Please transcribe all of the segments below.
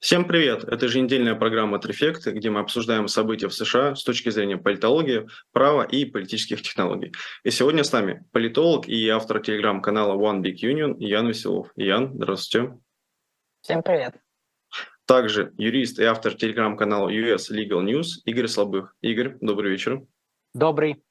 Всем привет! Это еженедельная программа «Трефект», где мы обсуждаем события в США с точки зрения политологии, права и политических технологий. И сегодня с нами политолог и автор телеграм-канала One Big Union Ян Веселов. Ян, здравствуйте. Всем привет. Также юрист и автор телеграм-канала US Legal News Игорь Слабых. Игорь, добрый вечер. Добрый.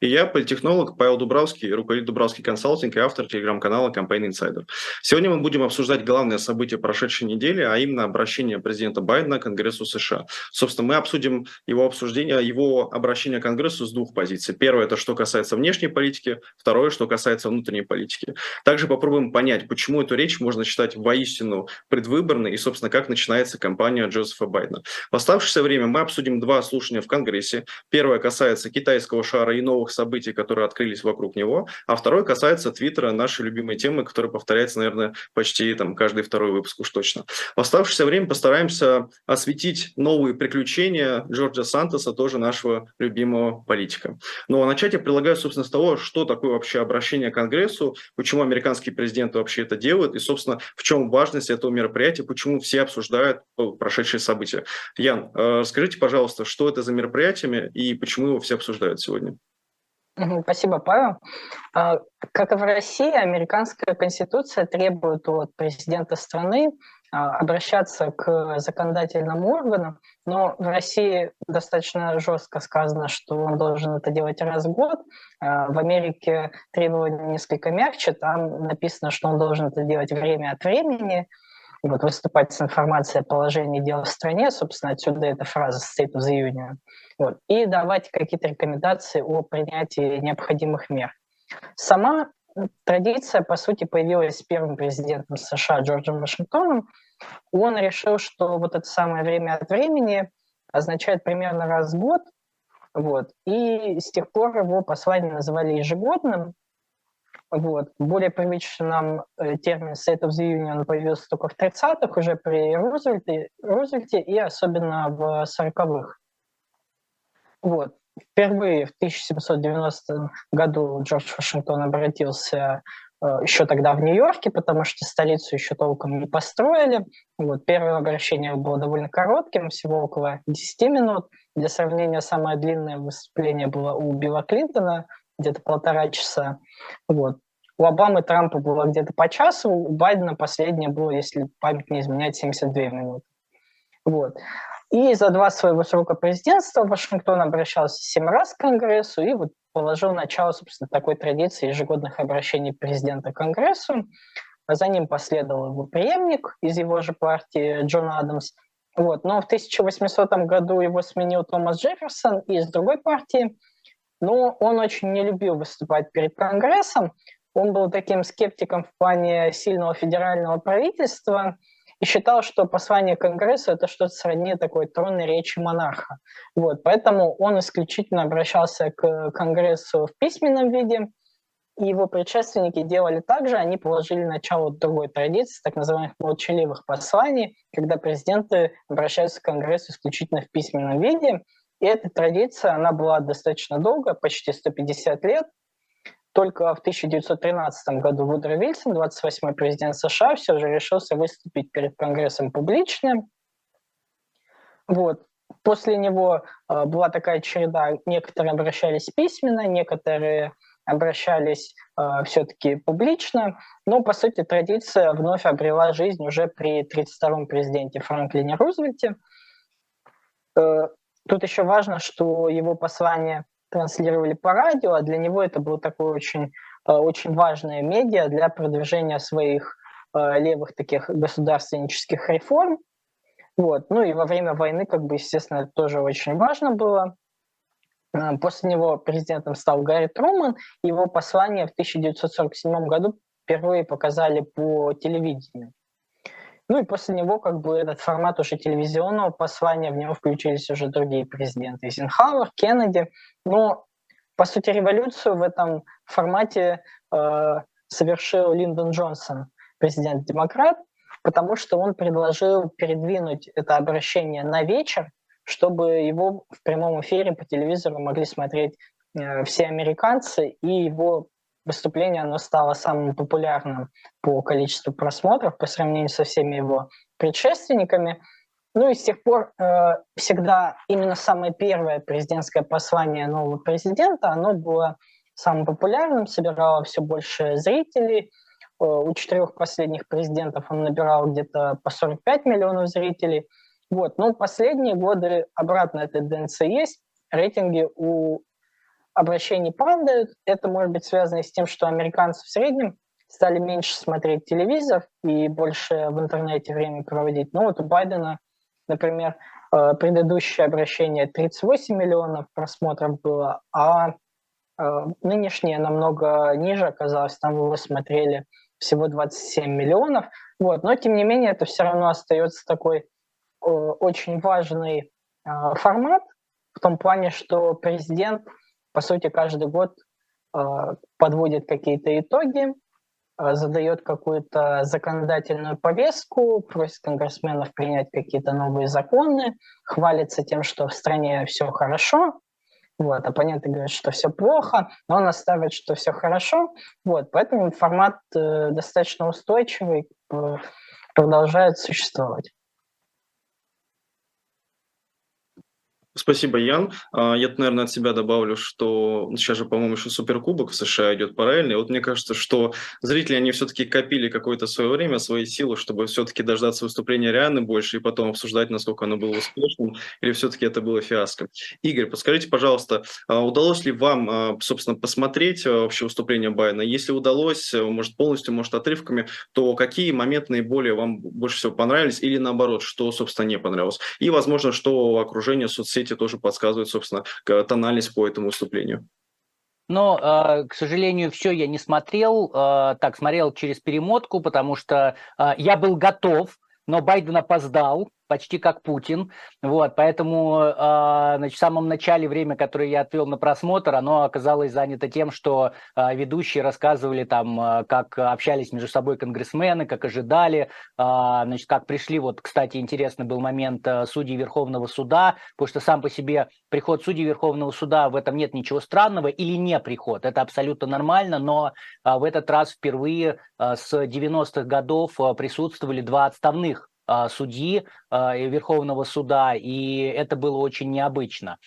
И я, политтехнолог Павел Дубравский, руководитель Дубравский консалтинг и автор телеграм-канала Campaign Insider. Сегодня мы будем обсуждать главное событие прошедшей недели, а именно обращение президента Байдена к Конгрессу США. Собственно, мы обсудим его обсуждение, его обращение к Конгрессу с двух позиций. Первое – это что касается внешней политики, второе – что касается внутренней политики. Также попробуем понять, почему эту речь можно считать воистину предвыборной и, собственно, как начинается кампания Джозефа Байдена. В оставшееся время мы обсудим два слушания в Конгрессе. Первое касается китайского шара новых событий, которые открылись вокруг него, а второй касается Твиттера, нашей любимой темы, которая повторяется, наверное, почти там каждый второй выпуск уж точно. В оставшееся время постараемся осветить новые приключения Джорджа Сантоса, тоже нашего любимого политика. Ну а начать я предлагаю, собственно, с того, что такое вообще обращение к Конгрессу, почему американские президенты вообще это делают, и, собственно, в чем важность этого мероприятия, почему все обсуждают прошедшие события. Ян, э, скажите, пожалуйста, что это за мероприятие и почему его все обсуждают сегодня? Спасибо, Павел. А, как и в России, американская конституция требует от президента страны а, обращаться к законодательным органам, но в России достаточно жестко сказано, что он должен это делать раз в год. А, в Америке требования несколько мягче, там написано, что он должен это делать время от времени, вот, выступать с информацией о положении дел в стране, собственно, отсюда эта фраза «State of the Union», вот, и давать какие-то рекомендации о принятии необходимых мер. Сама традиция, по сути, появилась с первым президентом США Джорджем Вашингтоном. Он решил, что вот это самое время от времени означает примерно раз в год, вот, и с тех пор его послание называли ежегодным, вот. Более привычный нам э, термин State of the Union появился только в 30-х, уже при Рузвельте, Рузвельте и особенно в 40-х. Вот. Впервые в 1790 году Джордж Вашингтон обратился э, еще тогда в Нью-Йорке, потому что столицу еще толком не построили. Вот. Первое обращение было довольно коротким, всего около 10 минут. Для сравнения, самое длинное выступление было у Билла Клинтона – где-то полтора часа. Вот. У Обамы и Трампа было где-то по часу, у Байдена последнее было, если память не изменяет, 72 минуты. Вот. И за два своего срока президентства Вашингтон обращался семь раз к Конгрессу и вот положил начало, собственно, такой традиции ежегодных обращений президента к Конгрессу. А за ним последовал его преемник из его же партии Джон Адамс. Вот. Но в 1800 году его сменил Томас Джефферсон из другой партии – но он очень не любил выступать перед Конгрессом. Он был таким скептиком в плане сильного федерального правительства и считал, что послание Конгрессу – это что-то сродни такой тронной речи монарха. Вот, поэтому он исключительно обращался к Конгрессу в письменном виде, и его предшественники делали так же, они положили начало другой традиции, так называемых молчаливых посланий, когда президенты обращаются к Конгрессу исключительно в письменном виде – и эта традиция, она была достаточно долго, почти 150 лет. Только в 1913 году Вудро Вильсон, 28-й президент США, все же решился выступить перед Конгрессом публично. Вот. После него э, была такая череда, некоторые обращались письменно, некоторые обращались э, все-таки публично, но, по сути, традиция вновь обрела жизнь уже при 32-м президенте Франклине Рузвельте. Э, Тут еще важно, что его послание транслировали по радио, а для него это было такое очень, э, очень важное медиа для продвижения своих э, левых таких государственнических реформ. Вот. Ну и во время войны, как бы, естественно, это тоже очень важно было. Э, после него президентом стал Гарри Труман. Его послание в 1947 году впервые показали по телевидению. Ну и после него как бы этот формат уже телевизионного послания, в него включились уже другие президенты. Эйзенхауэр, Кеннеди. Но, по сути, революцию в этом формате э, совершил Линдон Джонсон, президент-демократ, потому что он предложил передвинуть это обращение на вечер, чтобы его в прямом эфире по телевизору могли смотреть э, все американцы, и его выступление оно стало самым популярным по количеству просмотров по сравнению со всеми его предшественниками. Ну и с тех пор э, всегда именно самое первое президентское послание нового президента, оно было самым популярным, собирало все больше зрителей. Э, у четырех последних президентов он набирал где-то по 45 миллионов зрителей. Вот. Но последние годы обратная тенденция есть. Рейтинги у обращений падают. Это может быть связано с тем, что американцы в среднем стали меньше смотреть телевизор и больше в интернете время проводить. Ну вот у Байдена, например, э, предыдущее обращение 38 миллионов просмотров было, а э, нынешнее намного ниже оказалось, там его смотрели всего 27 миллионов. Вот. Но, тем не менее, это все равно остается такой э, очень важный формат в том плане, что президент, по сути, каждый год подводит какие-то итоги, Э, задает какую-то законодательную повестку, просит конгрессменов принять какие-то новые законы, хвалится тем, что в стране все хорошо, вот, оппоненты говорят, что все плохо, но он оставит, что все хорошо. Вот, поэтому формат э, достаточно устойчивый, э, продолжает существовать. Спасибо, Ян. А, я, наверное, от себя добавлю, что сейчас же, по-моему, еще Суперкубок в США идет параллельно. И вот мне кажется, что зрители, они все-таки копили какое-то свое время, свои силы, чтобы все-таки дождаться выступления Рианы больше и потом обсуждать, насколько оно было успешным, или все-таки это было фиаско. Игорь, подскажите, пожалуйста, а, удалось ли вам, а, собственно, посмотреть вообще выступление Байдена? Если удалось, может, полностью, может, отрывками, то какие моменты наиболее вам больше всего понравились или наоборот, что, собственно, не понравилось? И, возможно, что окружение соцсетей соцсети тоже подсказывают, собственно, тональность по этому выступлению. Но, э, к сожалению, все я не смотрел. Э, так, смотрел через перемотку, потому что э, я был готов, но Байден опоздал почти как Путин. Вот, поэтому а, значит, в самом начале время, которое я отвел на просмотр, оно оказалось занято тем, что а, ведущие рассказывали там, а, как общались между собой конгрессмены, как ожидали, значит, как пришли, вот, кстати, интересный был момент судей Верховного суда, потому что сам по себе приход судей Верховного суда, в этом нет ничего странного, или не приход, это абсолютно нормально, но в этот раз впервые с 90-х годов присутствовали два отставных судьи а, Верховного суда, и это было очень необычно.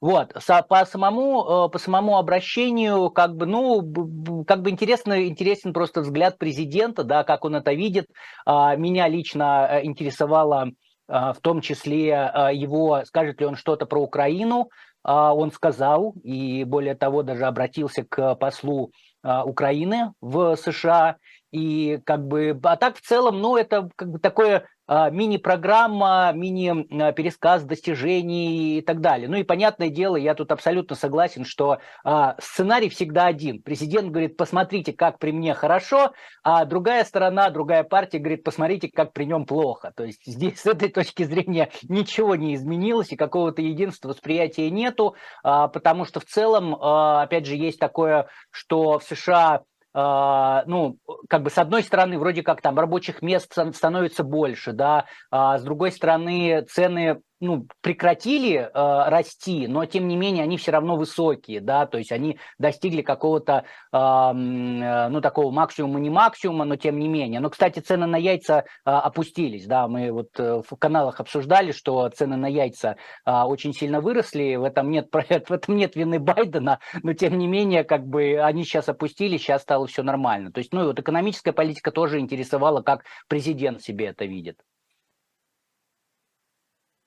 Вот, по самому, э, по самому обращению, как бы, ну, как бы интересно, интересен просто взгляд президента, да, как он это видит. А, меня лично э, интересовало в том числе его, скажет ли он что-то про Украину, он сказал, и более того, даже обратился к послу Украины в США, и как бы, а так в целом, ну, это как бы такое а, мини-программа, мини-пересказ достижений и так далее. Ну и понятное дело, я тут абсолютно согласен, что а, сценарий всегда один. Президент говорит, посмотрите, как при мне хорошо, а другая сторона, другая партия говорит, посмотрите, как при нем плохо. То есть здесь с этой точки зрения ничего не изменилось и какого-то единства восприятия нету, а, потому что в целом, опять же, есть такое, что в США ну, как бы с одной стороны, вроде как там рабочих мест становится больше, да, а с другой стороны, цены ну, прекратили э, расти, но тем не менее они все равно высокие, да, то есть они достигли какого-то, э, ну, такого максимума, не максимума, но тем не менее. Но, кстати, цены на яйца э, опустились, да, мы вот э, в каналах обсуждали, что цены на яйца э, очень сильно выросли, в этом нет, в этом нет вины Байдена, но тем не менее, как бы они сейчас опустились, сейчас стало все нормально. То есть, ну, и вот экономическая политика тоже интересовала, как президент себе это видит.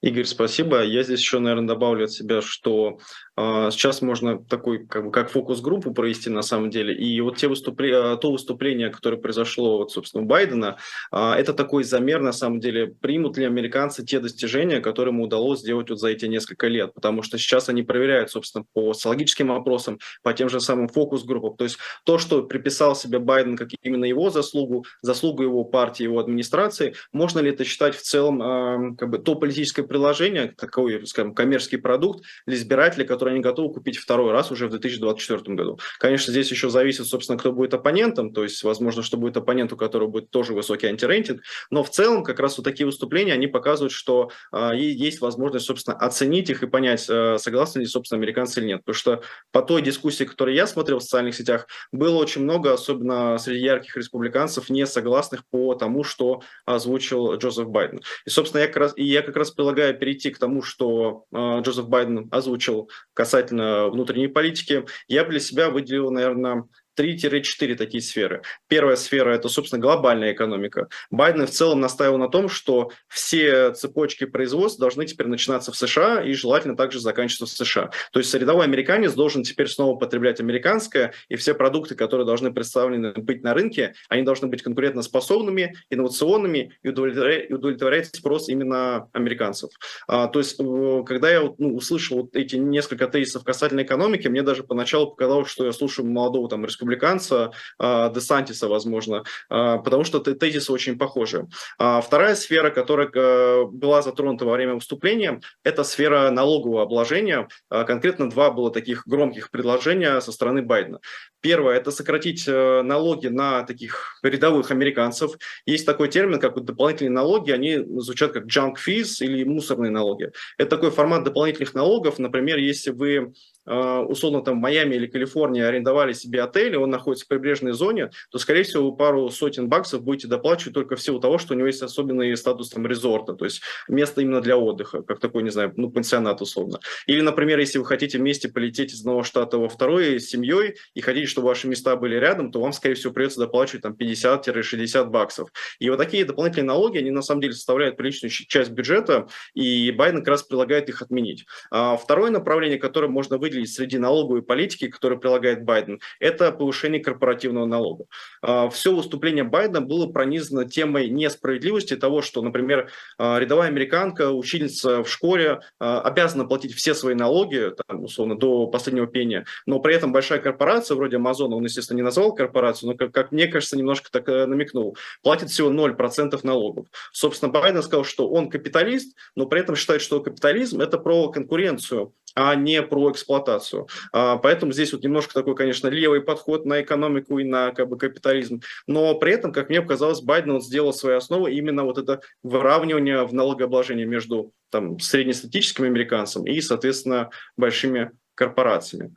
Игорь, спасибо. Я здесь еще, наверное, добавлю от себя, что э, сейчас можно такой, как бы, как фокус-группу провести на самом деле. И вот те выступления, то выступление, которое произошло, вот, собственно, у Байдена, э, это такой замер, на самом деле, примут ли американцы те достижения, которые ему удалось сделать вот за эти несколько лет. Потому что сейчас они проверяют, собственно, по социологическим вопросам, по тем же самым фокус-группам. То есть то, что приписал себе Байден как именно его заслугу, заслугу его партии, его администрации, можно ли это считать в целом э, как бы то политическое приложение, такой, скажем, коммерческий продукт для избирателей, который они готовы купить второй раз уже в 2024 году. Конечно, здесь еще зависит, собственно, кто будет оппонентом, то есть, возможно, что будет оппонент, у которого будет тоже высокий антирейтинг, но в целом как раз вот такие выступления, они показывают, что э, есть возможность, собственно, оценить их и понять, э, согласны ли, собственно, американцы или нет. Потому что по той дискуссии, которую я смотрел в социальных сетях, было очень много, особенно среди ярких республиканцев, не согласных по тому, что озвучил Джозеф Байден. И, собственно, я как раз, и я как раз предлагаю перейти к тому, что э, Джозеф Байден озвучил касательно внутренней политики. Я для себя выделил, наверное, 3-4 такие сферы. Первая сфера – это, собственно, глобальная экономика. Байден в целом настаивал на том, что все цепочки производства должны теперь начинаться в США и желательно также заканчиваться в США. То есть рядовой американец должен теперь снова потреблять американское, и все продукты, которые должны представлены быть на рынке, они должны быть конкурентоспособными, инновационными и удовлетворять, удовлетворять спрос именно американцев. А, то есть, когда я ну, услышал вот эти несколько тезисов касательно экономики, мне даже поначалу показалось, что я слушаю молодого там республиканца, республиканца, а, Десантиса, возможно, а, потому что тезисы очень похожи. А, вторая сфера, которая была затронута во время выступления, это сфера налогового обложения. Конкретно два было таких громких предложения со стороны Байдена. Первое – это сократить э, налоги на таких рядовых американцев. Есть такой термин, как дополнительные налоги, они звучат как junk fees или мусорные налоги. Это такой формат дополнительных налогов. Например, если вы Э, условно там в Майами или Калифорнии арендовали себе отель, и он находится в прибрежной зоне, то, скорее всего, вы пару сотен баксов будете доплачивать только в силу того, что у него есть особенный статус там резорта, то есть место именно для отдыха, как такой, не знаю, ну, пансионат условно. Или, например, если вы хотите вместе полететь из одного штата во второй с семьей и хотите, чтобы ваши места были рядом, то вам, скорее всего, придется доплачивать там 50-60 баксов. И вот такие дополнительные налоги, они на самом деле составляют приличную часть бюджета, и Байден как раз предлагает их отменить. А второе направление, которое можно выделить среди налоговой политики, которую прилагает Байден, это повышение корпоративного налога. А, Все выступление Байдена было пронизано темой несправедливости того, что, например, а, рядовая американка, ученица в школе а, обязана платить все свои налоги, там, условно, до последнего пения, но при этом большая корпорация, вроде Amazon, он, естественно, не назвал корпорацию, но, как, как мне кажется, немножко так э, намекнул, платит всего 0% налогов. Собственно, Байден сказал, что он капиталист, но при этом считает, что капитализм – это про конкуренцию, а не про эксплуатацию. А, поэтому здесь вот немножко такой, конечно, левый подход на экономику и на как бы, капитализм. Но при этом, как мне показалось, Байден вот сделал свою основу именно вот это выравнивание в налогообложении между там, среднестатистическим американцем и, соответственно, большими корпорациями.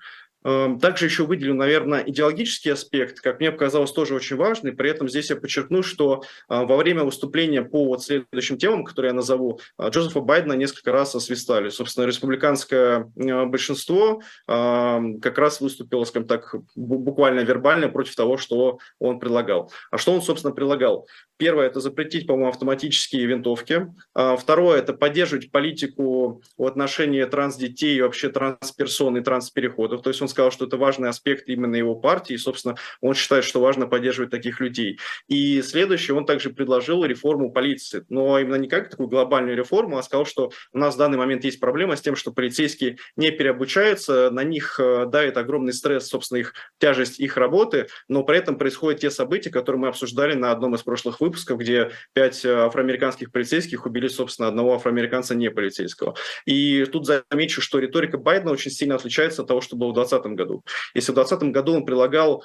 Эм, также еще выделю, наверное, идеологический аспект, как мне показалось, тоже очень важный. При этом здесь я подчеркну, что э, во время выступления по вот следующим темам, которые я назову, э, Джозефа Байдена несколько раз освистали. Собственно, республиканское э, большинство эм, как раз выступило, скажем так, буквально вербально против того, что он предлагал. А что он, собственно, предлагал? Первое – это запретить, по-моему, автоматические винтовки. Второе – это поддерживать политику в отношении транс-детей вообще трансперсон и транспереходов. То есть он сказал, что это важный аспект именно его партии, и, собственно, он считает, что важно поддерживать таких людей. И следующее, он также предложил реформу полиции, но именно не как такую глобальную реформу, а сказал, что у нас в данный момент есть проблема с тем, что полицейские не переобучаются, на них э, давит огромный стресс, собственно, их тяжесть их работы, но при этом происходят те события, которые мы обсуждали на одном из прошлых выпусков, где пять э, афроамериканских полицейских убили, собственно, одного афроамериканца не полицейского. И тут замечу, что риторика Байдена очень сильно отличается от того, что было в 2020 2020 году. Если в 2020 году он прилагал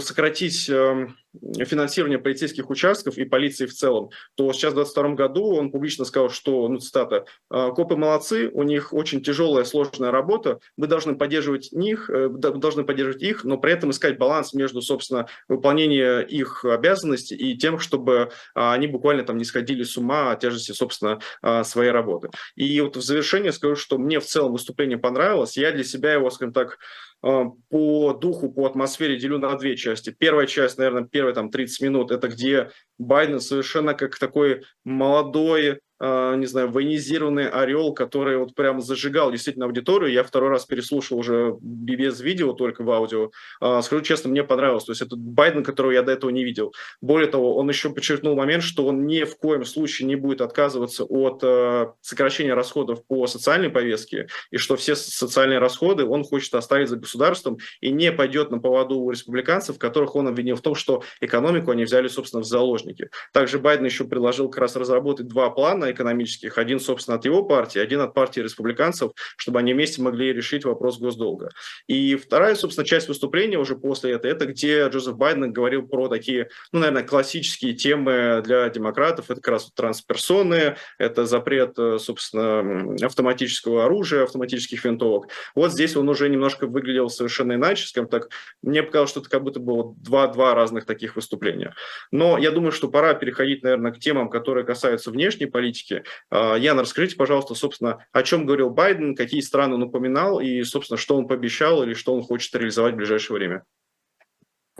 сократить эм, финансирование полицейских участков и полиции в целом, то сейчас в 2022 году он публично сказал, что, ну, цитата, «А, «Копы молодцы, у них очень тяжелая, сложная работа, мы должны поддерживать них, э, должны поддерживать их, но при этом искать баланс между, собственно, выполнением их обязанностей и тем, чтобы а, они буквально там не сходили с ума от тяжести, собственно, своей работы». И вот в завершение скажу, что мне в целом выступление понравилось, я для себя его, скажем так, по духу, по атмосфере делю на две части. Первая часть, наверное, первые там 30 минут, это где Байден совершенно как такой молодой, не знаю, военизированный орел, который вот прям зажигал действительно аудиторию. Я второй раз переслушал уже без видео, только в аудио. А, скажу честно, мне понравилось. То есть это Байден, которого я до этого не видел. Более того, он еще подчеркнул момент, что он ни в коем случае не будет отказываться от а, сокращения расходов по социальной повестке, и что все социальные расходы он хочет оставить за государством и не пойдет на поводу у республиканцев, которых он обвинил в том, что экономику они взяли, собственно, в заложники. Также Байден еще предложил как раз разработать два плана социально-экономических, один, собственно, от его партии, один от партии республиканцев, чтобы они вместе могли решить вопрос госдолга. И вторая, собственно, часть выступления уже после этого, это где Джозеф Байден говорил про такие, ну, наверное, классические темы для демократов. Это как раз трансперсоны, это запрет, э, собственно, автоматического оружия, автоматических винтовок. Вот здесь он уже немножко выглядел совершенно иначе, скажем так. Мне показалось, что это как будто было два, два разных таких выступления. Но я думаю, что пора переходить, наверное, к темам, которые касаются внешней политики. А, Яна, расскажите, пожалуйста, собственно, о чем говорил Байден, какие страны он упоминал и, собственно, что он пообещал или что он хочет реализовать в ближайшее время.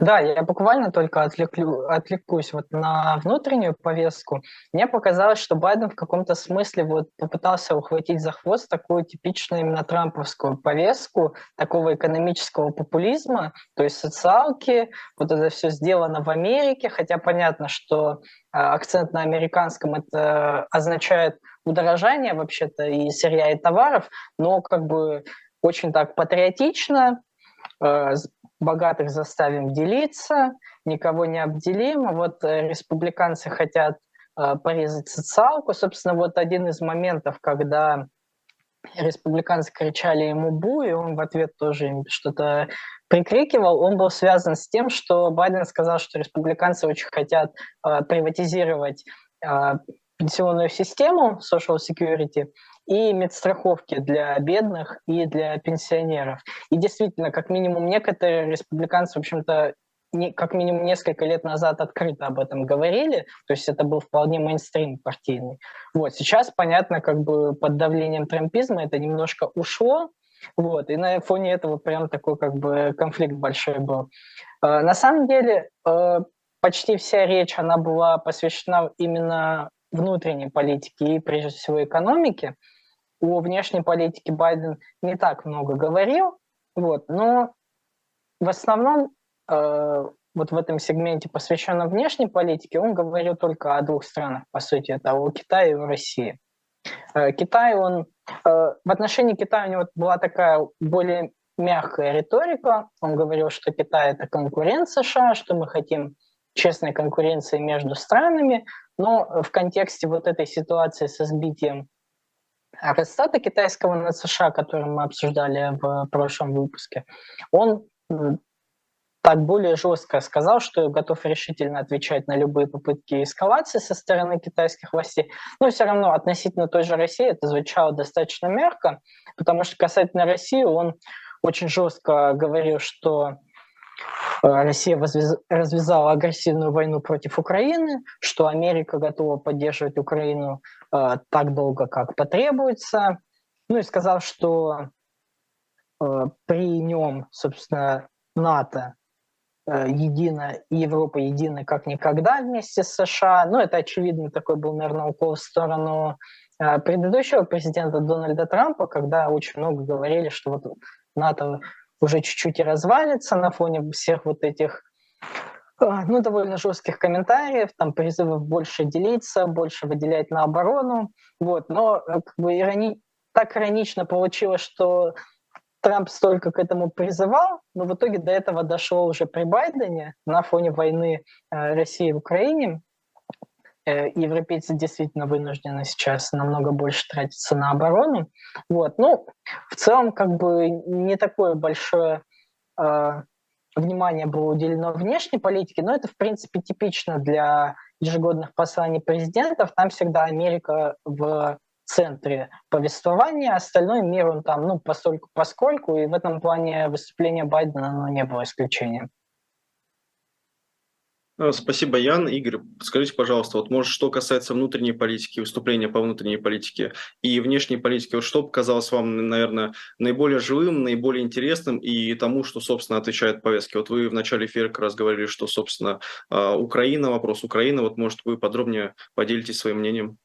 Да, я буквально только отвлеклю, отвлекусь вот на внутреннюю повестку. Мне показалось, что Байден в каком-то смысле вот попытался ухватить за хвост такую типичную именно трамповскую повестку, такого экономического популизма, то есть социалки, вот это все сделано в Америке, хотя понятно, что а, акцент на американском это означает удорожание вообще-то и сырья, и товаров, но как бы очень так патриотично, богатых заставим делиться, никого не обделим. Вот э, республиканцы хотят э, порезать социалку. Собственно, вот один из моментов, когда республиканцы кричали ему «бу», и он в ответ тоже им что-то прикрикивал, он был связан с тем, что Байден сказал, что республиканцы очень хотят э, приватизировать э, пенсионную систему, social security, и медстраховки для бедных и для пенсионеров. И действительно, как минимум некоторые республиканцы, в общем-то, не, как минимум несколько лет назад открыто об этом говорили, то есть это был вполне мейнстрим партийный. Вот, сейчас, понятно, как бы под давлением трампизма это немножко ушло, вот, и на фоне этого прям такой как бы конфликт большой был. Э, на самом деле, э, почти вся речь, она была посвящена именно внутренней политике и, прежде всего, экономике о внешней политике Байден не так много говорил, вот, но в основном э, вот в этом сегменте, посвященном внешней политике, он говорил только о двух странах, по сути, это о Китае и России. Э, Китай, он, э, в отношении Китая у него была такая более мягкая риторика. Он говорил, что Китай – это конкурент США, что мы хотим честной конкуренции между странами, но в контексте вот этой ситуации со сбитием Аэростата китайского над США, который мы обсуждали в прошлом выпуске, он так более жестко сказал, что готов решительно отвечать на любые попытки эскалации со стороны китайских властей. Но все равно относительно той же России это звучало достаточно мягко, потому что касательно России он очень жестко говорил, что Россия развязала агрессивную войну против Украины, что Америка готова поддерживать Украину Э, так долго, как потребуется. Ну и сказал, что э, при нем, собственно, НАТО э, едино, и Европа едина как никогда вместе с США. Ну, это очевидно такой был, наверное, укол в сторону предыдущего президента Дональда Трампа, когда очень много говорили, что вот НАТО уже чуть-чуть и развалится на фоне всех вот этих а, ну, довольно жестких комментариев, там призывов больше делиться, больше выделять на оборону. Вот. Но э, как бы ирони... так иронично получилось, что Трамп столько к этому призывал, но в итоге до этого дошло уже при Байдене на фоне войны э, России в Украине. Э, европейцы действительно вынуждены сейчас намного больше тратиться на оборону. Вот. Ну, в целом, как бы не такое большое внимание было уделено внешней политике, но это, в принципе, типично для ежегодных посланий президентов. Там всегда Америка в центре повествования, остальной мир он там, ну, постольку поскольку, и в этом плане выступление Байдена оно не было исключением. Э, спасибо, Ян. Игорь, скажите, пожалуйста, вот может, что касается внутренней политики, выступления по внутренней политике и внешней политике, вот что показалось вам, наверное, наиболее живым, наиболее интересным и тому, что, собственно, отвечает повестке? Вот вы в начале эфира как раз говорили, что, собственно, э, Украина, вопрос Украины, вот, может, вы подробнее поделитесь своим мнением?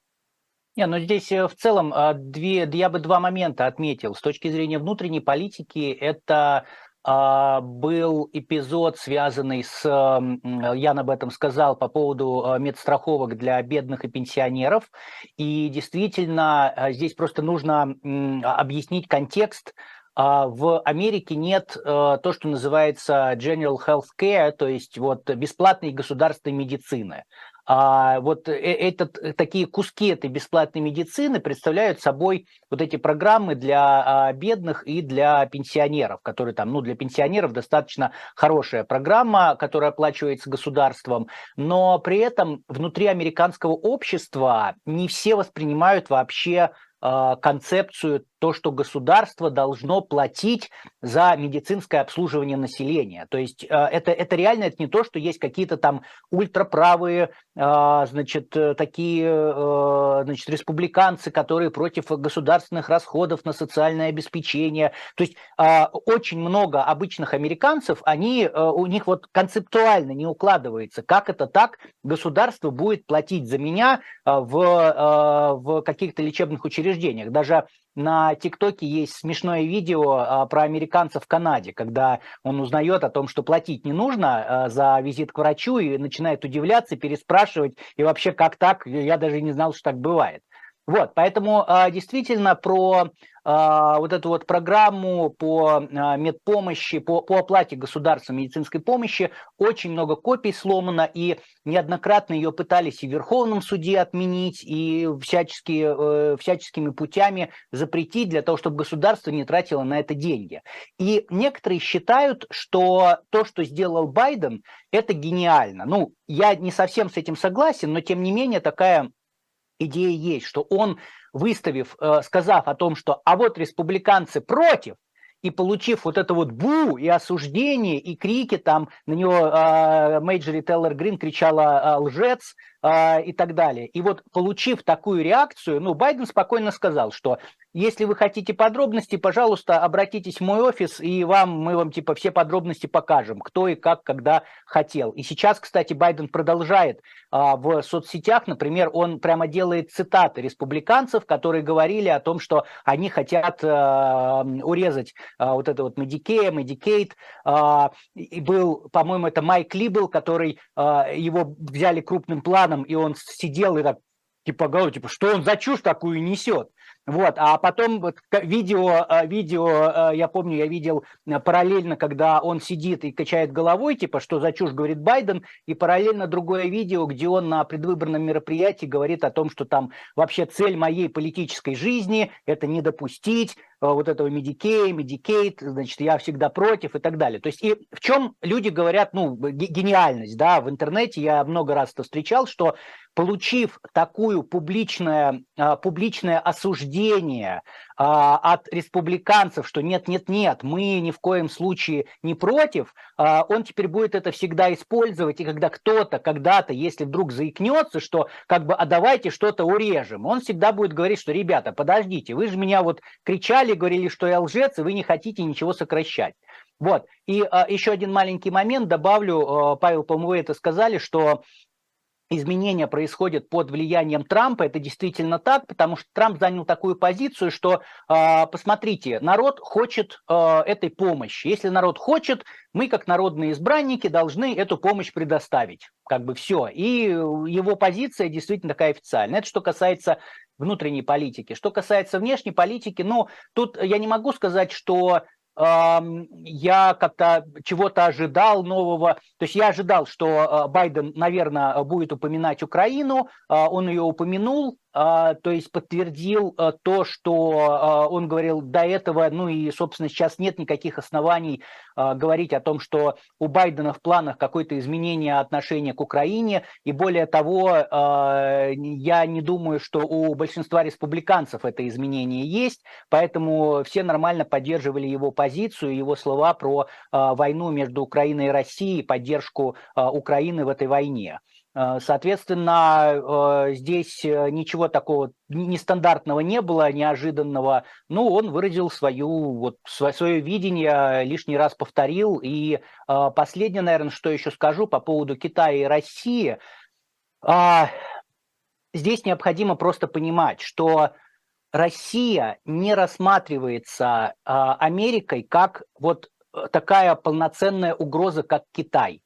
Не, ну здесь э, в целом две, я бы два момента отметил. С точки зрения внутренней политики, это а, был эпизод, связанный с, Ян об этом сказал, по поводу а, медстраховок для бедных и пенсионеров. И действительно, а, здесь просто нужно объяснить контекст. В Америке нет то, что называется general health care, то есть вот бесплатной государственной медицины. А вот этот, такие куски этой бесплатной медицины представляют собой вот эти программы для бедных и для пенсионеров, которые там, ну, для пенсионеров достаточно хорошая программа, которая оплачивается государством, но при этом внутри американского общества не все воспринимают вообще а, концепцию то, что государство должно платить за медицинское обслуживание населения. То есть э, это, это реально это не то, что есть какие-то там ультраправые, а, значит, э, такие, э, значит, республиканцы, которые против государственных расходов на социальное обеспечение. То есть а, очень много обычных американцев, они, у них вот концептуально не укладывается, как это так государство будет платить за меня в, в каких-то лечебных учреждениях. Даже на ТикТоке есть смешное видео а, про американцев в Канаде, когда он узнает о том, что платить не нужно а, за визит к врачу и начинает удивляться, переспрашивать, и вообще как так, я даже не знал, что так бывает. Вот, поэтому а, действительно про а, вот эту вот программу по а, медпомощи, по, по оплате государственной медицинской помощи очень много копий сломано, и неоднократно ее пытались и в Верховном суде отменить, и всячески, э, всяческими путями запретить для того, чтобы государство не тратило на это деньги. И некоторые считают, что то, что сделал Байден, это гениально. Ну, я не совсем с этим согласен, но тем не менее такая идея есть, что он, выставив, э, сказав о том, что а вот республиканцы против, и получив вот это вот boo и осуждение, и крики там, на него э, Марджори Тейлор Грин кричала э, «лжец», э, и так далее. И вот получив такую реакцию, ну, Байден спокойно сказал, что если вы хотите подробности, пожалуйста, обратитесь в мой офис, и вам мы вам типа все подробности покажем, кто и как, когда хотел. И сейчас, кстати, Байден продолжает а, в соцсетях, например, он прямо делает цитаты республиканцев, которые говорили о том, что они хотят а, урезать а, вот это вот Medicare, Medicaid. А, и был, по-моему, это Майк Либл, который а, его взяли крупным планом, и он сидел и так типа голову, типа, что он за чушь такую несет? Вот, а потом вот видео, э, видео, э, я помню, я видел э, параллельно, когда он сидит и качает головой, типа, что за чушь говорит Байден, и параллельно другое видео, где он на предвыборном мероприятии говорит о том, что там вообще цель моей политической жизни – это не допустить вот этого Medicaid, Medicaid, значит, я всегда против и так далее. То есть и в чем люди говорят, ну, гениальность, да, в интернете я много раз это встречал, что получив такую публичное, публичное осуждение а, от республиканцев, что нет, нет, нет, мы ни в коем случае не против, а, он теперь будет это всегда использовать, и когда кто-то когда-то, если вдруг заикнется, что как бы, а давайте что-то урежем, он всегда будет говорить, что, ребята, подождите, вы же меня вот кричали, говорили, что я лжец, и вы не хотите ничего сокращать. Вот. И а, еще один маленький момент добавлю. А, Павел, по-моему, это сказали, что изменения происходят под влиянием Трампа, это действительно так, потому что Трамп занял такую позицию, что, э, посмотрите, народ хочет э, этой помощи. Если народ хочет, мы, как народные избранники, должны эту помощь предоставить. Как бы все. И его позиция действительно такая официальная. Это что касается внутренней политики. Что касается внешней политики, ну, тут я не могу сказать, что я как-то чего-то ожидал нового. То есть я ожидал, что э, Байден, наверное, будет упоминать Украину, а, он ее упомянул, то есть подтвердил а, то, что а, он говорил до этого, ну и, собственно, сейчас нет никаких оснований говорить о том, что у Байдена в планах какое-то изменение отношения к Украине, и более того, я не думаю, что у большинства республиканцев это изменение есть, поэтому все нормально поддерживали его позицию, его слова про войну между Украиной и Россией, поддержку Украины в этой войне. Э, соответственно, э, здесь э, ничего такого нестандартного не было, неожиданного. Ну, он выразил свою, вот, свое видение, лишний раз повторил. И последнее, наверное, что еще скажу по поводу Китая и России. А, здесь необходимо просто понимать, что Россия не рассматривается Америкой как вот такая полноценная угроза, как Китай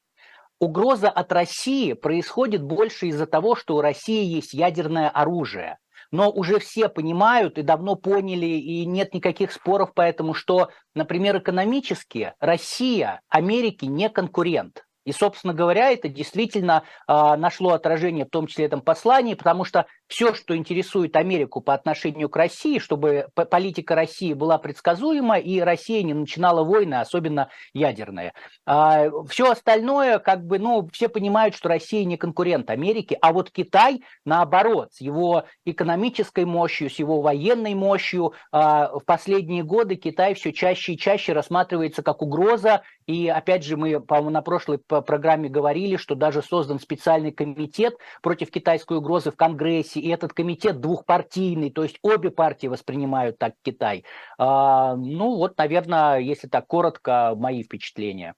угроза от России происходит больше из-за того, что у России есть ядерное оружие. Но уже все понимают и давно поняли, и нет никаких споров по этому, что, например, экономически Россия Америке не конкурент. И, собственно говоря, это действительно э, нашло отражение в том числе этом послании, потому что все, что интересует Америку по отношению к России, чтобы политика России была предсказуема и Россия не начинала войны, особенно ядерные. А, все остальное, как бы, ну, все понимают, что Россия не конкурент Америки, а вот Китай, наоборот, с его экономической мощью, с его военной мощью, э, в последние годы Китай все чаще и чаще рассматривается как угроза и опять же, мы, по-моему, на прошлой программе говорили, что даже создан специальный комитет против китайской угрозы в Конгрессе, и этот комитет двухпартийный, то есть обе партии воспринимают так Китай. А, ну вот, наверное, если так коротко, мои впечатления.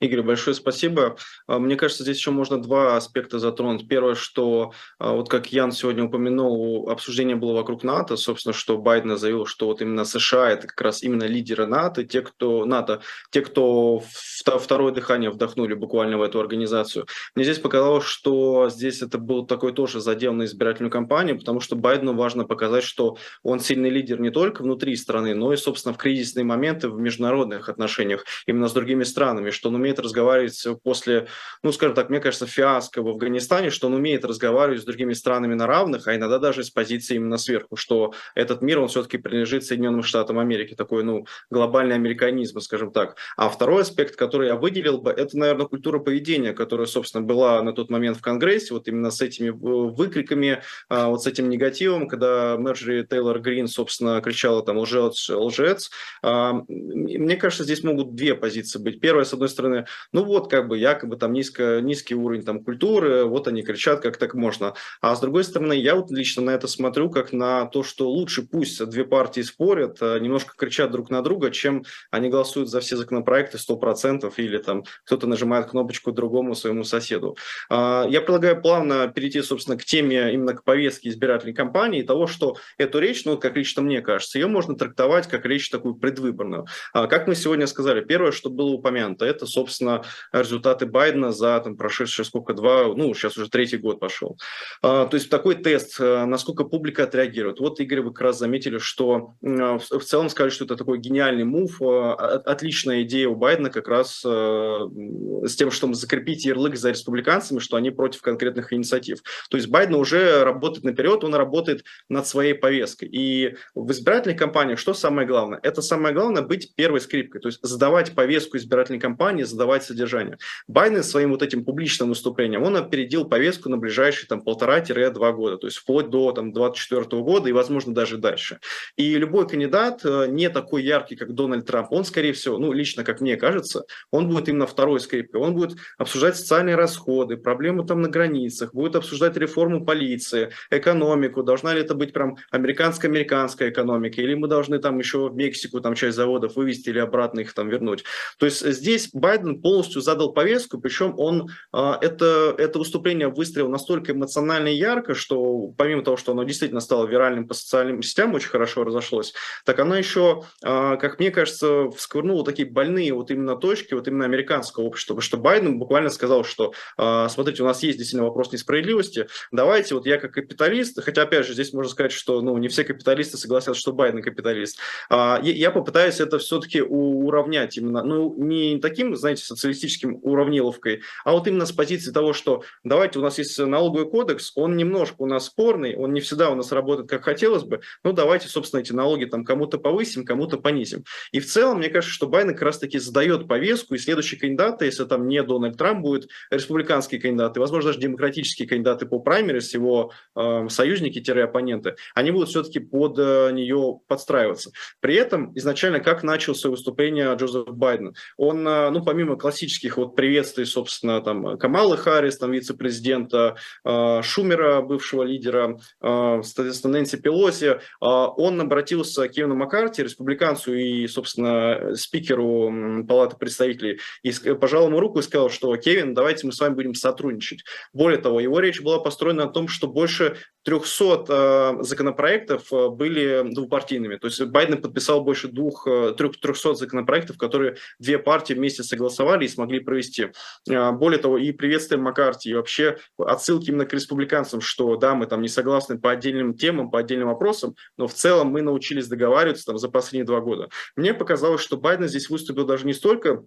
Игорь, большое спасибо. А, мне кажется, здесь еще можно два аспекта затронуть. Первое, что а, вот как Ян сегодня упомянул, обсуждение было вокруг НАТО, собственно, что Байден заявил, что вот именно США это как раз именно лидеры НАТО, те, кто НАТО, те, кто второе дыхание вдохнули буквально в эту организацию. Мне здесь показалось, что здесь это был такой тоже задел на избирательную кампанию, потому что Байдену важно показать, что он сильный лидер не только внутри страны, но и, собственно, в кризисные моменты в международных отношениях именно с другими странами, что он умеет умеет разговаривать после, ну, скажем так, мне кажется, фиаско в Афганистане, что он умеет разговаривать с другими странами на равных, а иногда даже с позиции именно сверху, что этот мир, он все-таки принадлежит Соединенным Штатам Америки, такой, ну, глобальный американизм, скажем так. А второй аспект, который я выделил бы, это, наверное, культура поведения, которая, собственно, была на тот момент в Конгрессе, вот именно с этими выкриками, а, вот с этим негативом, когда Мерджери Тейлор Грин, собственно, кричала там «лжец, лжец». А, мне кажется, здесь могут две позиции быть. Первая, с одной стороны, ну вот как бы якобы там низко, низкий уровень там культуры, вот они кричат, как так можно. А с другой стороны, я вот лично на это смотрю как на то, что лучше пусть две партии спорят, а немножко кричат друг на друга, чем они голосуют за все законопроекты 100% или там кто-то нажимает кнопочку другому своему соседу. А, я предлагаю плавно перейти, собственно, к теме, именно к повестке избирательной кампании, того, что эту речь, ну, как лично мне кажется, ее можно трактовать как речь такую предвыборную. А, как мы сегодня сказали, первое, что было упомянуто, это, собственно, собственно, результаты Байдена за там, прошедшие сколько, два, ну, сейчас уже третий год пошел. А, то есть такой тест, э, насколько публика отреагирует. Вот, Игорь, вы как раз заметили, что э, в целом сказали, что это такой гениальный мув, э, отличная идея у Байдена как раз с тем, чтобы закрепить ярлык за республиканцами, что они против конкретных инициатив. То есть Байден уже работает наперед, он работает над своей повесткой. И в избирательных кампаниях что самое главное? Это самое главное быть первой скрипкой, то есть задавать повестку избирательной кампании, задавать содержание. Байден своим вот этим публичным выступлением, он опередил повестку на ближайшие там полтора-два года, то есть вплоть до там 24 года и, возможно, даже дальше. И любой кандидат э, не такой яркий, как Дональд Трамп, он, скорее всего, ну, лично, как мне кажется, он будет именно второй скрипкой, он будет обсуждать социальные расходы, проблемы там на границах, будет обсуждать реформу полиции, экономику, должна ли это быть прям американско-американская экономика, или мы должны там еще в Мексику там часть заводов вывести или обратно их там вернуть. То есть здесь Байден Байден полностью задал повестку, причем он а, это, это выступление выстрелил настолько эмоционально и ярко, что помимо того, что оно действительно стало виральным по социальным сетям, очень хорошо разошлось, так оно еще, а, как мне кажется, всквырнуло такие больные вот именно точки, вот именно американского общества, потому что Байден буквально сказал, что а, смотрите, у нас есть действительно вопрос несправедливости, давайте вот я как капиталист, хотя опять же здесь можно сказать, что ну, не все капиталисты согласятся, что Байден капиталист, я попытаюсь это все-таки уравнять именно, ну не таким, знаете, знаете, социалистическим уравниловкой, а вот именно с позиции того, что давайте у нас есть налоговый кодекс, он немножко у нас спорный, он не всегда у нас работает как хотелось бы, ну давайте, собственно, эти налоги там кому-то повысим, кому-то понизим. И в целом, мне кажется, что Байден как раз-таки задает повестку, и следующие кандидаты, если там не Дональд Трамп, будет республиканские кандидаты, возможно, даже демократические кандидаты по праймерис, его э, союзники-оппоненты, они будут все-таки под э, нее подстраиваться. При этом изначально как начал свое выступление Джозеф Байден? Он, э, ну, помимо помимо классических вот приветствий, собственно, там Камалы Харрис, там вице-президента, э, Шумера, бывшего лидера, э, соответственно, Нэнси Пелоси, э, он обратился к Кевину Маккарти, республиканцу и, собственно, спикеру Палаты представителей, и пожал ему руку и сказал, что Кевин, давайте мы с вами будем сотрудничать. Более того, его речь была построена на том, что больше 300 законопроектов были двупартийными. То есть Байден подписал больше двух, 300 законопроектов, которые две партии вместе согласовали и смогли провести. Более того, и приветствуем Маккарти, и вообще отсылки именно к республиканцам, что да, мы там не согласны по отдельным темам, по отдельным вопросам, но в целом мы научились договариваться там за последние два года. Мне показалось, что Байден здесь выступил даже не столько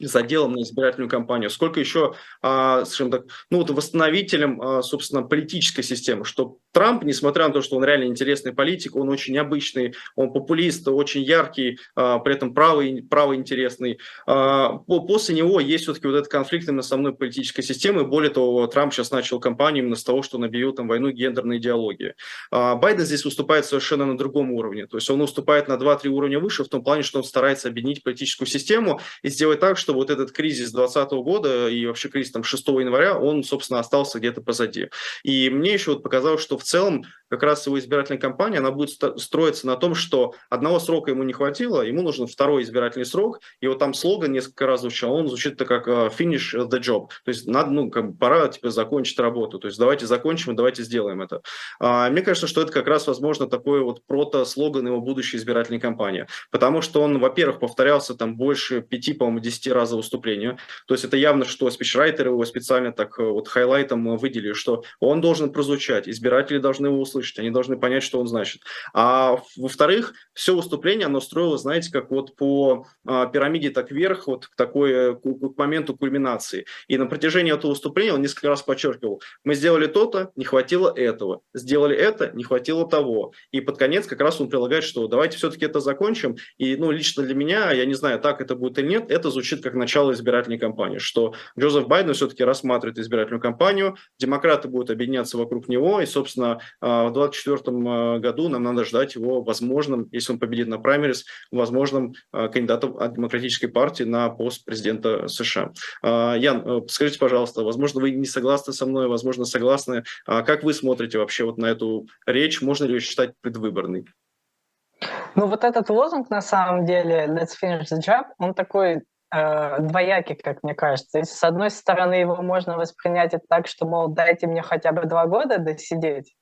заделом на избирательную кампанию, сколько еще, а, скажем так, ну вот восстановителем, а, собственно, политической системы, что Трамп, несмотря на то, что он реально интересный политик, он очень необычный, он популист, очень яркий, а, при этом правый, правый интересный. После него есть все-таки вот этот конфликт именно со мной политической системы. Более того, Трамп сейчас начал кампанию именно с того, что он объявил там войну гендерной идеологии. Байден здесь выступает совершенно на другом уровне. То есть он выступает на 2-3 уровня выше в том плане, что он старается объединить политическую систему и сделать так, чтобы вот этот кризис 2020 года и вообще кризис там 6 января, он, собственно, остался где-то позади. И мне еще вот показалось, что в целом как раз его избирательная кампания, она будет строиться на том, что одного срока ему не хватило, ему нужен второй избирательный срок, и вот там слоган несколько раз звучал, он звучит так как э, finish the job, то есть надо, ну, как бы пора, типа, закончить работу, то есть давайте закончим и давайте сделаем это. А, мне кажется, что это как раз, возможно, такой вот прото-слоган его будущей избирательной кампании, потому что он, во-первых, повторялся там больше пяти, по-моему, десяти раз за выступление, то есть это явно, что спичрайтеры его специально так э, вот хайлайтом выделили, что он должен прозвучать, избиратели должны его услышать, они должны понять, что он значит. А во-вторых, все выступление, оно строилось, знаете, как вот по а, пирамиде так вверх, вот к такой, э, к, моменту кульминации. И на протяжении этого выступления он несколько раз подчеркивал, мы сделали то-то, не хватило этого, сделали это, не хватило того. И под конец как раз он прилагает, что давайте все-таки это закончим. И, ну, лично для меня, я не знаю, так это будет или нет, это звучит как начало избирательной кампании, что Джозеф Байден все-таки рассматривает избирательную кампанию, демократы будут объединяться вокруг него, и, собственно, а, 2024 э, году нам надо ждать его возможным, если он победит на праймерис, возможным э, кандидатом от Демократической партии на пост президента США. Э, Ян, скажите, пожалуйста, возможно, вы не согласны со мной, возможно, согласны. А как вы смотрите вообще вот на эту речь? Можно ли ее считать предвыборной? Ну, вот этот лозунг, на самом деле, let's finish the job, он такой э, двоякий, как мне кажется. И, с одной стороны, его можно воспринять так, что, мол, дайте мне хотя бы два года досидеть,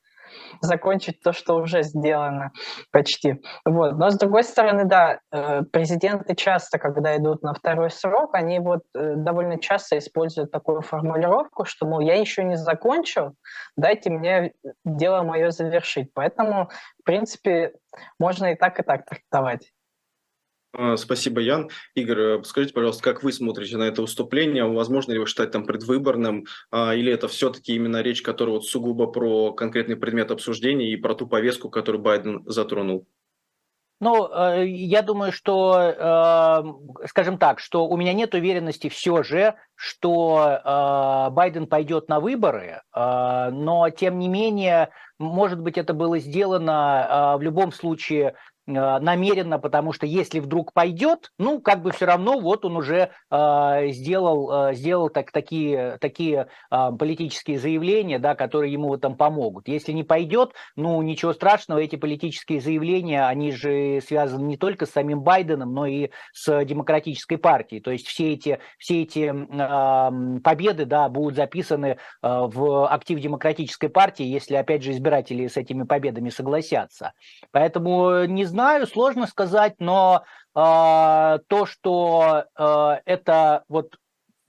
закончить то, что уже сделано почти. Вот. Но с другой стороны, да, э, президенты часто, когда идут на второй срок, они вот э, довольно часто используют такую формулировку, что, мол, я еще не закончил, дайте мне дело мое завершить. Поэтому, в принципе, можно и так, и так трактовать. А, спасибо, Ян. Игорь, э, скажите, пожалуйста, как вы смотрите на это выступление? Возможно ли его считать там предвыборным? А, или это все-таки именно речь, которая вот сугубо про конкретный предмет обсуждения и про ту повестку, которую Байден затронул? Ну, э, я думаю, что, э, скажем так, что у меня нет уверенности все же, что Байден пойдет на выборы, но тем не менее, может быть, это было сделано в любом случае намеренно, потому что если вдруг пойдет, ну, как бы все равно вот он уже э, сделал, э, сделал так, такие, такие э, политические заявления, да, которые ему в этом помогут. Если не пойдет, ну, ничего страшного, эти политические заявления, они же связаны не только с самим Байденом, но и с демократической партией. То есть все эти, все эти э, победы, да, будут записаны э, в актив демократической партии, если, опять же, избиратели с этими победами согласятся. Поэтому не знаю, сложно сказать, но э, то, что э, это вот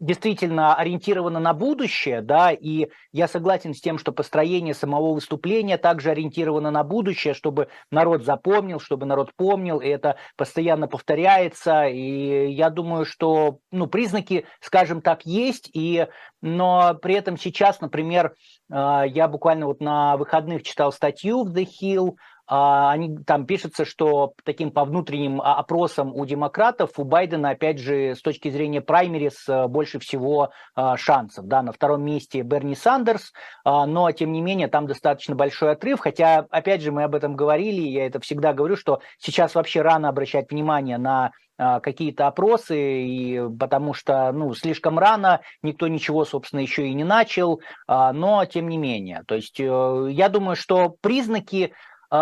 действительно ориентировано на будущее, да, и я согласен с тем, что построение самого выступления также ориентировано на будущее, чтобы народ запомнил, чтобы народ помнил, и это постоянно повторяется, и я думаю, что, ну, признаки, скажем так, есть, и, но при этом сейчас, например, э, я буквально вот на выходных читал статью в The Hill, а, они, там пишется, что таким по внутренним опросам у демократов, у Байдена, опять же, с точки зрения праймерис, э, больше всего а, шансов. Да, на втором месте Берни Сандерс, а, но, тем не менее, там достаточно большой отрыв, хотя, опять же, мы об этом говорили, я это всегда говорю, что сейчас вообще рано обращать внимание на какие-то опросы, и, потому что ну, слишком рано, никто ничего, собственно, еще и не начал, но тем не менее. То есть э, я думаю, что признаки а,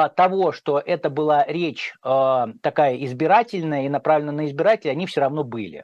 того, что это была речь а, такая избирательная и направлена на избирателей, они все равно были.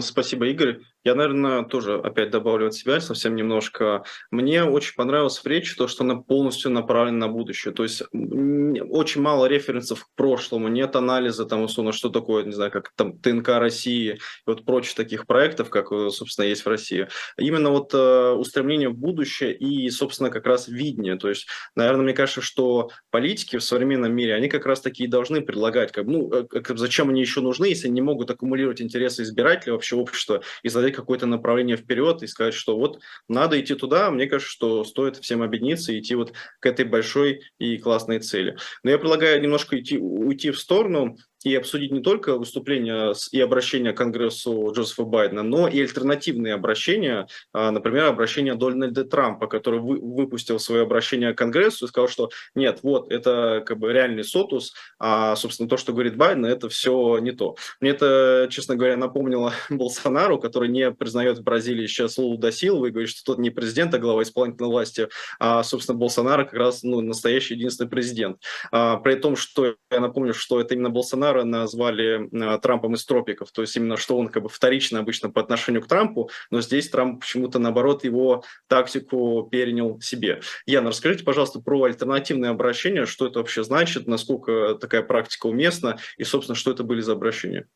Спасибо, Игорь. Я, наверное, тоже опять добавлю от себя совсем немножко. Мне очень понравилось в речи то, что она полностью направлена на будущее. То есть очень мало референсов к прошлому, нет анализа, там, условно, что такое, не знаю, как там ТНК России и вот прочих таких проектов, как, э, собственно, есть в России. Именно вот э, устремление в будущее и, собственно, как раз видение. То есть, наверное, мне кажется, что политики в современном мире, они как раз такие должны предлагать, как, ну, э, как, зачем они еще нужны, если не могут аккумулировать интересы избирателей, вообще общества, и задать какое-то направление вперед и сказать, что вот надо идти туда, мне кажется, что стоит всем объединиться и идти вот к этой большой и классной цели. Но я предлагаю немножко идти, уйти в сторону и обсудить не только выступления и обращения к Конгрессу Джозефа Байдена, но и альтернативные обращения, а, например, обращение Дональда Трампа, который выпустил свое обращение к Конгрессу и сказал, что нет, вот, это как бы реальный сотус, а, собственно, то, что говорит Байден, это все не то. Мне это, честно говоря, напомнило Болсонару, который не признает в Бразилии сейчас Лулу да Силва и говорит, что тот не президент, а глава исполнительной власти, а, собственно, Болсонaro как раз ну, настоящий единственный президент. А, при том, что я напомню, что это именно Болсонaro Болсонaro назвали э, Трампом из тропиков, то есть именно что он как бы вторично обычно по отношению к Трампу, но здесь Трамп почему-то наоборот его тактику перенял себе. Яна, расскажите, пожалуйста, про альтернативное обращение, что это вообще значит, насколько такая практика уместна и, собственно, что это были за обращения?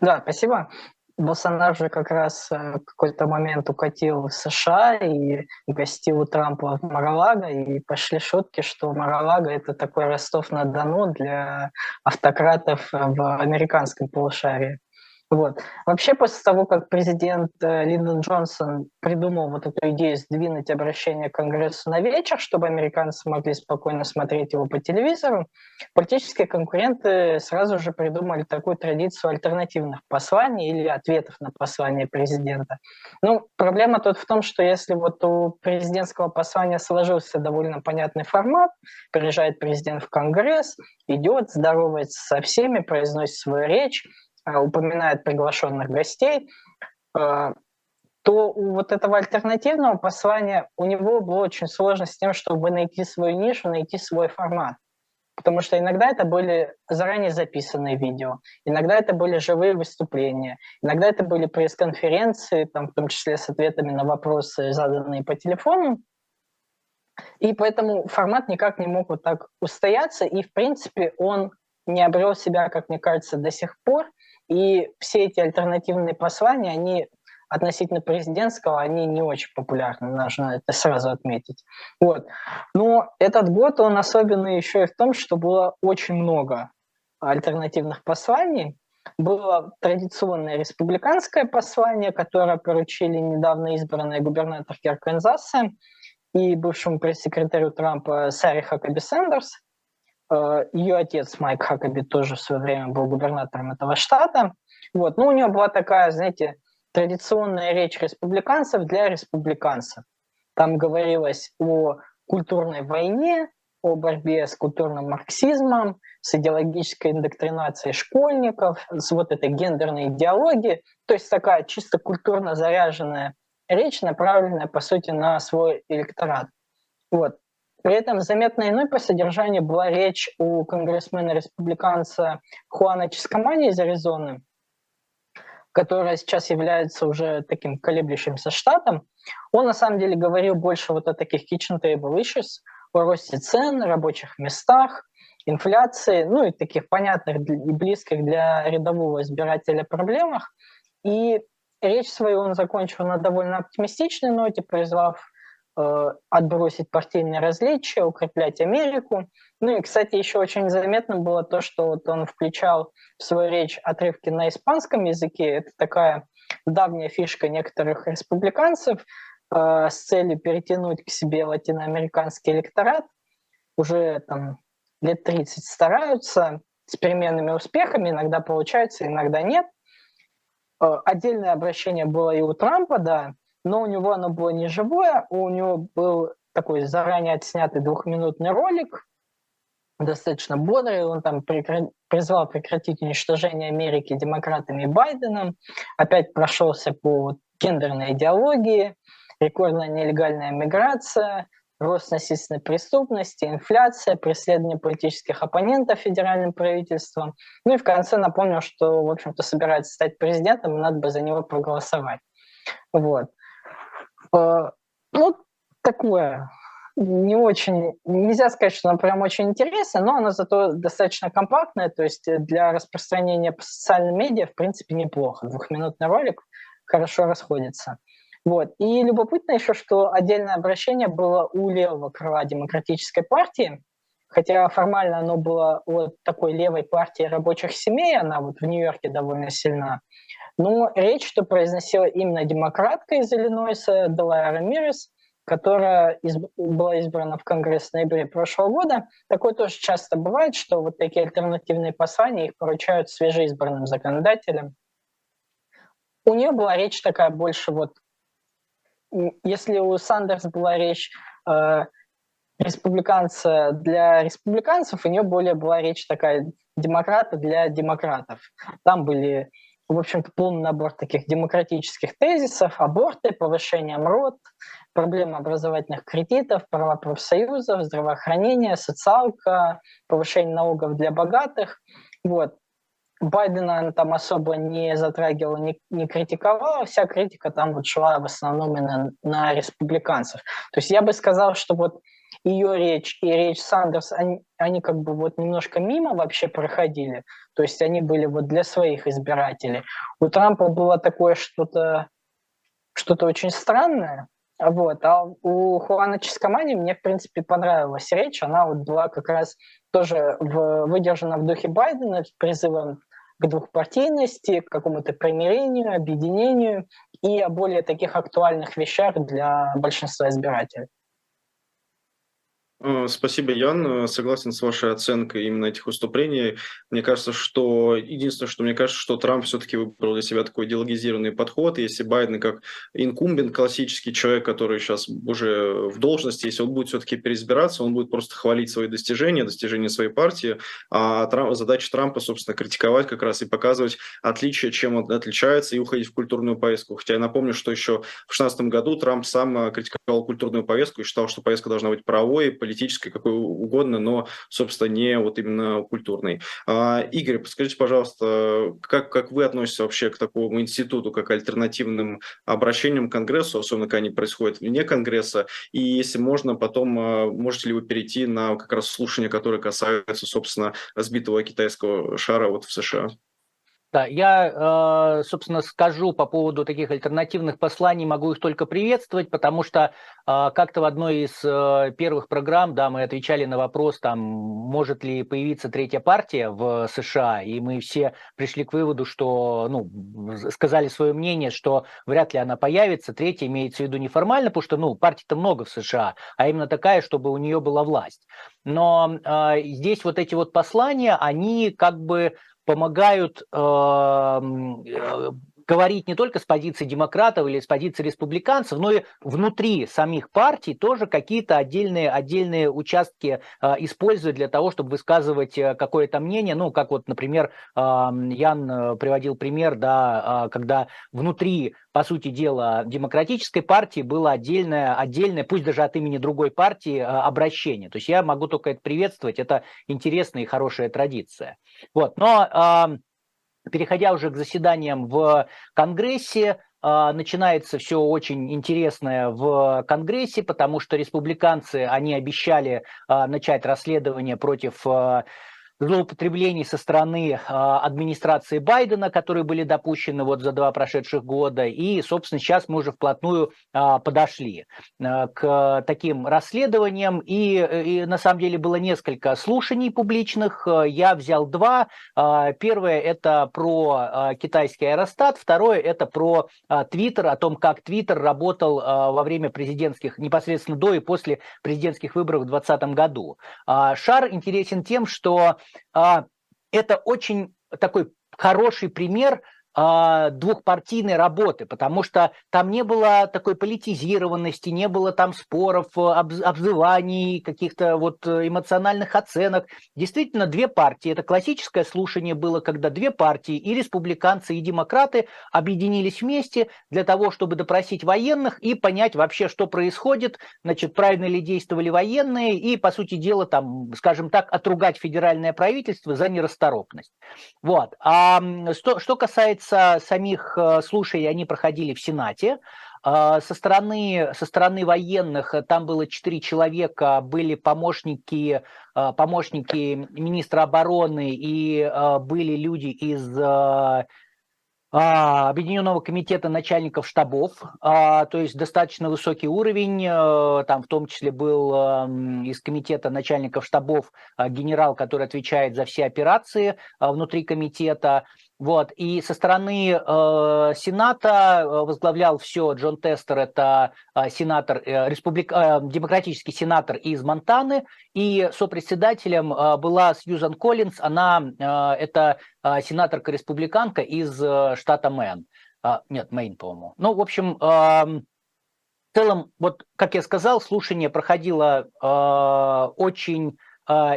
Да, спасибо. Болсонaro же как раз э, в какой-то момент укатил в США и гостил у Трампа в Маралага, и пошли шутки, что Маралага – это такой Ростов-на-Дону для автократов в американском полушарии. Вот. Вообще, после того, как президент э, Линдон Джонсон придумал вот эту идею сдвинуть обращение к Конгрессу на вечер, чтобы американцы могли спокойно смотреть его по телевизору, политические конкуренты сразу же придумали такую традицию альтернативных посланий или ответов на послание президента. Ну, проблема тут в том, что если вот у президентского послания сложился довольно понятный формат, приезжает президент в Конгресс, идет, здоровается со всеми, произносит свою речь, упоминает приглашенных гостей, э, то у вот этого альтернативного послания у него было очень сложно с тем, чтобы найти свою нишу, найти свой формат. Потому что иногда это были заранее записанные видео, иногда это были живые выступления, иногда это были пресс-конференции, там, в том числе с ответами на вопросы, заданные по телефону. И поэтому формат никак не мог вот так устояться, и, в принципе, он не обрел себя, как мне кажется, до сих пор. И все эти альтернативные послания, они относительно президентского, они не очень популярны, нужно это сразу отметить. Вот. Но этот год, он особенный еще и в том, что было очень много альтернативных посланий. Было традиционное республиканское послание, которое поручили недавно избранная губернаторке Арканзаса и бывшему пресс-секретарю Трампа Саре Хакаби Э, Ее отец Майк Хакаби тоже в свое время был губернатором этого штата. Вот. Ну, у нее была такая, знаете, традиционная речь республиканцев для республиканцев. Там говорилось о культурной войне, о борьбе с культурным марксизмом, с идеологической индоктринацией школьников, с вот этой гендерной идеологией. То есть такая чисто культурно заряженная речь, направленная, по сути, на свой электорат. Вот. При этом заметно иной по содержанию была речь у конгрессмена-республиканца Хуана Чискомани из Аризоны, которая сейчас является уже таким колеблющимся штатом. Он на самом деле говорил больше вот о таких kitchen table issues, о росте цен, рабочих местах, инфляции, ну и таких понятных и близких для рядового избирателя проблемах. И речь свою он закончил на довольно оптимистичной ноте, призвав отбросить партийные различия, укреплять Америку. Ну и, кстати, еще очень заметно было то, что вот он включал в свою речь отрывки на испанском языке. Это такая давняя фишка некоторых республиканцев э, с целью перетянуть к себе латиноамериканский электорат. Уже там лет 30 стараются с переменными успехами, иногда получается, иногда нет. Э, отдельное обращение было и у Трампа, да, но у него оно было не живое, у него был такой заранее отснятый двухминутный ролик, достаточно бодрый, он там призвал прекратить уничтожение Америки демократами и Байденом, опять прошелся по гендерной идеологии, рекордная нелегальная миграция, рост насильственной преступности, инфляция, преследование политических оппонентов федеральным правительством. Ну и в конце напомнил, что, в общем-то, собирается стать президентом, надо бы за него проголосовать. Вот. Э, ну, такое не очень, нельзя сказать, что она прям очень интересная, но она зато достаточно компактная, то есть для распространения по социальным медиа, в принципе, неплохо. Двухминутный ролик хорошо расходится. Вот. И любопытно еще, что отдельное обращение было у левого крыла Демократической партии, хотя формально оно было вот такой левой партии рабочих семей, она вот в Нью-Йорке довольно сильна. Но речь, что произносила именно демократка из Иллинойса Делая Рамирес, которая из, была избрана в Конгресс в ноябре прошлого года. Такое тоже часто бывает, что вот такие альтернативные послания их поручают свежеизбранным законодателям. У нее была речь такая больше вот если у Сандерс была речь э, республиканца для республиканцев, у нее более была речь такая демократа для демократов. Там были, в общем-то, полный набор таких демократических тезисов, аборты, повышение МРОД, проблемы образовательных кредитов, права профсоюзов, здравоохранение, социалка, повышение налогов для богатых. Вот. Байдена она там особо не затрагивала, не, не критиковала, вся критика там вот шла в основном именно на республиканцев. То есть я бы сказал, что вот ее речь и речь Сандерс, они, они как бы вот немножко мимо вообще проходили, то есть они были вот для своих избирателей. У Трампа было такое что-то что-то очень странное, вот. А у Хуана Чискомани мне, в принципе, понравилась речь. Она вот была как раз тоже в, выдержана в духе Байдена с призывом к двухпартийности, к какому-то примирению, объединению и о более таких актуальных вещах для большинства избирателей. Э, спасибо, Ян. Э, согласен с вашей оценкой именно этих выступлений. Мне кажется, что единственное, что мне кажется, что Трамп все-таки выбрал для себя такой идеологизированный подход. Если Байден как инкумбент, классический человек, который сейчас уже в должности, если он будет все-таки переизбираться, он будет просто хвалить свои достижения, достижения своей партии. А Трамп, задача Трампа, собственно, критиковать как раз и показывать отличия, чем он отличается, и уходить в культурную повестку. Хотя я напомню, что еще в 2016 году Трамп сам э, критиковал культурную повестку и считал, что повестка должна быть правовой, политической, какой угодно, но, собственно, не вот именно культурной. А, Игорь, подскажите, пожалуйста, как, как вы относитесь вообще к такому институту, как альтернативным обращениям к Конгрессу, особенно когда они происходят вне Конгресса, и если можно, потом а, можете ли вы перейти на как раз слушания, которые касаются, собственно, сбитого китайского шара вот в США? Да, я, э, собственно, скажу по поводу таких альтернативных посланий, могу их только приветствовать, потому что э, как-то в одной из э, первых программ, да, мы отвечали на вопрос, там, может ли появиться третья партия в США, и мы все пришли к выводу, что, ну, сказали свое мнение, что вряд ли она появится, третья имеется в виду неформально, потому что, ну, партий-то много в США, а именно такая, чтобы у нее была власть. Но здесь вот эти вот послания, они как бы помогают эм, э, говорить не только с позиции демократов или с позиции республиканцев, но и внутри самих партий тоже какие-то отдельные, отдельные участки э, используют для того, чтобы высказывать э, какое-то мнение. Ну, как вот, например, э, Ян приводил пример, да, э, когда внутри, по сути дела, демократической партии было отдельное, отдельное, пусть даже от имени другой партии, э, обращение. То есть я могу только это приветствовать, это интересная и хорошая традиция. Вот, но переходя уже к заседаниям в Конгрессе, а, начинается все очень интересное в Конгрессе, потому что республиканцы, они обещали а, начать расследование против а, злоупотреблений со стороны а, администрации Байдена, которые были допущены вот за два прошедших года. И, собственно, сейчас мы уже вплотную а, подошли а, к таким расследованиям. И, и на самом деле было несколько слушаний публичных. Я взял два. Первое – это про китайский аэростат. Второе – это про Твиттер, о том, как Твиттер работал во время президентских, непосредственно до и после президентских выборов в 2020 году. Шар интересен тем, что это очень такой хороший пример двухпартийной работы, потому что там не было такой политизированности, не было там споров, об, обзываний, каких-то вот эмоциональных оценок. Действительно, две партии. Это классическое слушание было, когда две партии, и республиканцы, и демократы, объединились вместе для того, чтобы допросить военных и понять вообще, что происходит, значит, правильно ли действовали военные, и, по сути дела, там, скажем так, отругать федеральное правительство за нерасторопность. Вот. А что, что касается самих э, слушаний, они проходили в Сенате. А, со стороны, со стороны военных э, там было четыре человека, были помощники, э, помощники министра обороны и были люди из а, Объединенного комитета начальников штабов, а, то есть достаточно высокий уровень, там в том числе был эм, из комитета начальников штабов генерал, который отвечает за все операции внутри комитета, вот. И со стороны э, Сената э, возглавлял все Джон Тестер, это э, сенатор, э, республик, э, демократический сенатор из Монтаны, и сопредседателем э, была Сьюзан Коллинз, она э, это э, сенаторка-республиканка из э, штата Мэн. Э, нет, Мэйн, по-моему. Ну, в общем, э, в целом, вот, как я сказал, слушание проходило э, очень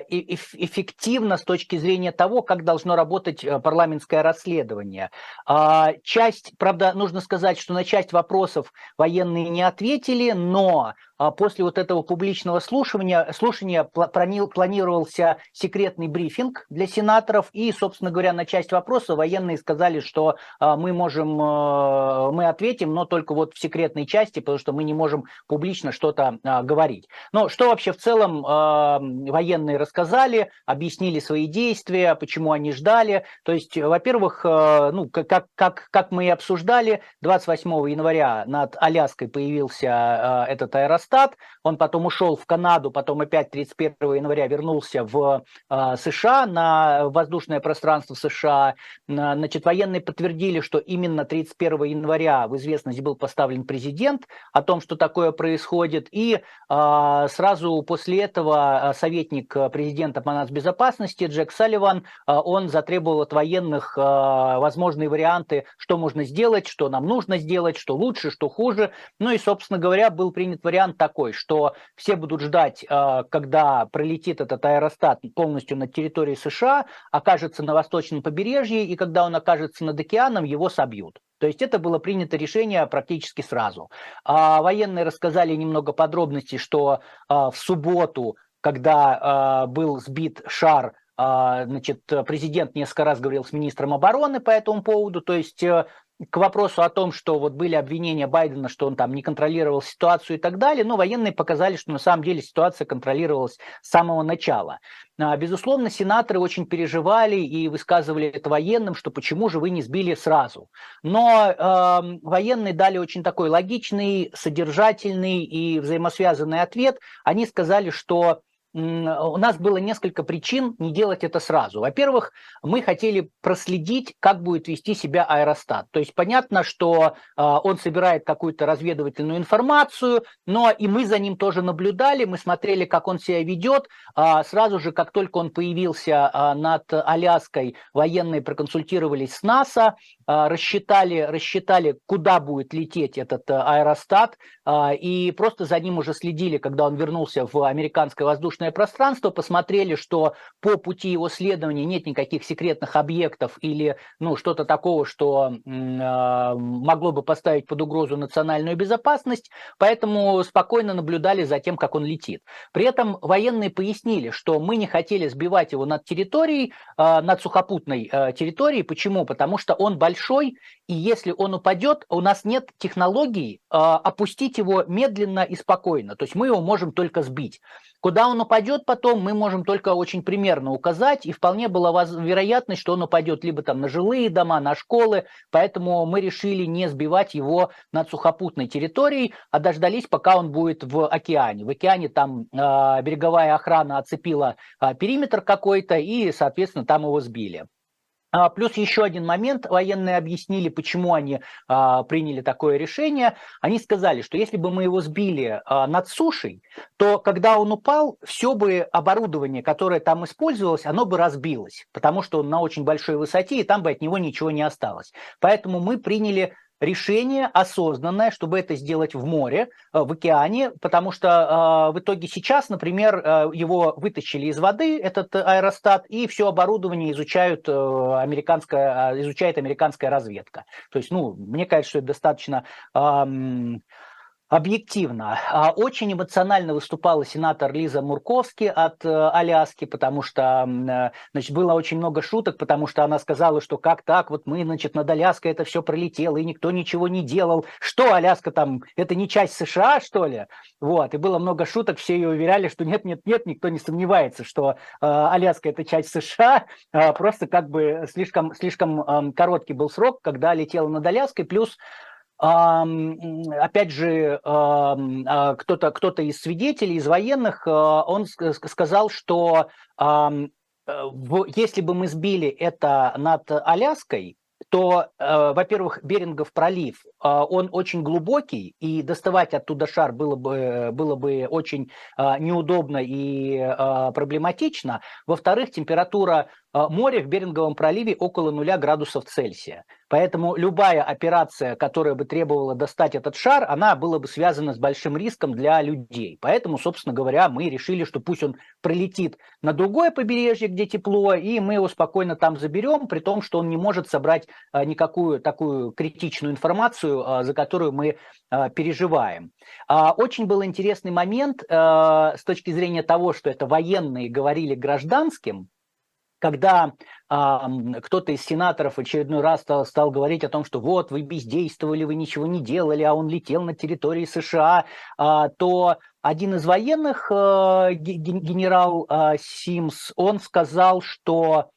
эффективно с точки зрения того, как должно работать э, парламентское расследование. А, часть, правда, нужно сказать, что на часть вопросов военные не ответили, но а после вот этого публичного слушания, слушания планировался секретный брифинг для сенаторов, и, собственно говоря, на часть вопроса военные сказали, что а, мы можем, э, мы ответим, но только вот в секретной части, потому что мы не можем публично что-то а, говорить. Но что вообще в целом военные рассказали, объяснили свои действия, почему они ждали. То есть, во-первых, ну, как, как, как мы и обсуждали, 28 января над Аляской появился этот аэростат, Росстат, он потом ушел в Канаду, потом опять 31 января вернулся в э, США, на воздушное пространство США. Значит, военные подтвердили, что именно 31 января в известность был поставлен президент о том, что такое происходит, и э, сразу после этого советник президента по нацбезопасности Джек Салливан, он затребовал от военных возможные варианты, что можно сделать, что нам нужно сделать, что лучше, что хуже. Ну и, собственно говоря, был принят вариант такой, что все будут ждать, э, когда пролетит этот аэростат полностью на территории США, окажется на восточном побережье, и когда он окажется над океаном, его собьют. То есть это было принято решение практически сразу. А военные рассказали немного подробностей, что э, в субботу, когда э, был сбит шар Значит, президент несколько раз говорил с министром обороны по этому поводу, то есть к вопросу о том, что вот были обвинения Байдена, что он там не контролировал ситуацию и так далее, но военные показали, что на самом деле ситуация контролировалась с самого начала. А, безусловно, сенаторы очень переживали и высказывали это военным, что почему же вы не сбили сразу. Но э, военные дали очень такой логичный, содержательный и взаимосвязанный ответ. Они сказали, что у нас было несколько причин не делать это сразу. Во-первых, мы хотели проследить, как будет вести себя аэростат. То есть понятно, что э, он собирает какую-то разведывательную информацию, но и мы за ним тоже наблюдали, мы смотрели, как он себя ведет. Э, сразу же, как только он появился над Аляской, военные проконсультировались с НАСА, рассчитали, рассчитали, куда будет лететь этот э, аэростат, э, и просто за ним уже следили, когда он вернулся в американское воздушное пространство, посмотрели, что по пути его следования нет никаких секретных объектов или ну, что-то такого, что э, могло бы поставить под угрозу национальную безопасность, поэтому спокойно наблюдали за тем, как он летит. При этом военные пояснили, что мы не хотели сбивать его над территорией, э, над сухопутной э, территорией. Почему? Потому что он большой, и если он упадет, у нас нет технологий э, опустить его медленно и спокойно. То есть мы его можем только сбить. Куда он упадет потом, мы можем только очень примерно указать, и вполне была вероятность, что он упадет либо там на жилые дома, на школы, поэтому мы решили не сбивать его над сухопутной территорией, а дождались, пока он будет в океане. В океане там э, береговая охрана оцепила э, периметр какой-то, и, соответственно, там его сбили. А, плюс еще один момент, военные объяснили, почему они а, приняли такое решение. Они сказали, что если бы мы его сбили а, над сушей, то когда он упал, все бы оборудование, которое там использовалось, оно бы разбилось, потому что он на очень большой высоте, и там бы от него ничего не осталось. Поэтому мы приняли решение осознанное, чтобы это сделать в море, э, в океане, потому что э, в итоге сейчас, например, э, его вытащили из воды, этот аэростат, и все оборудование изучают, американская, изучает американская разведка. То есть, ну, мне кажется, что это достаточно Объективно. А, очень эмоционально выступала сенатор Лиза Мурковский от э, Аляски, потому что э, значит, было очень много шуток, потому что она сказала, что как так, вот мы, значит, над Аляской это все пролетело, и никто ничего не делал. Что, Аляска там, это не часть США, что ли? Вот, и было много шуток, все ее уверяли, что нет, нет, нет, никто не сомневается, что э, Аляска это часть США, э, просто как бы слишком, слишком короткий был срок, когда летела над Аляской, плюс опять же, а, кто-то кто из свидетелей, из военных, а, он сказал, что если бы мы сбили это над Аляской, то, э, во-первых, Берингов пролив, э, он очень глубокий, и доставать оттуда шар было бы, было бы очень э, неудобно и э, проблематично. Во-вторых, температура э, моря в Беринговом проливе около нуля градусов Цельсия. Поэтому любая операция, которая бы требовала достать этот шар, она была бы связана с большим риском для людей. Поэтому, собственно говоря, мы решили, что пусть он прилетит на другое побережье, где тепло, и мы его спокойно там заберем, при том, что он не может собрать а, никакую такую критичную информацию, а, за которую мы а, переживаем. Очень был интересный момент с точки зрения того, что это военные говорили гражданским, когда кто-то из сенаторов очередной раз стал, стал говорить о том, что вот вы бездействовали, вы ничего не делали, а он летел на территории США, а, то один из военных, э, генерал а, Симс, он сказал, что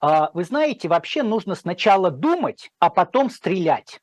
а, вы знаете, вообще нужно сначала думать, а потом стрелять.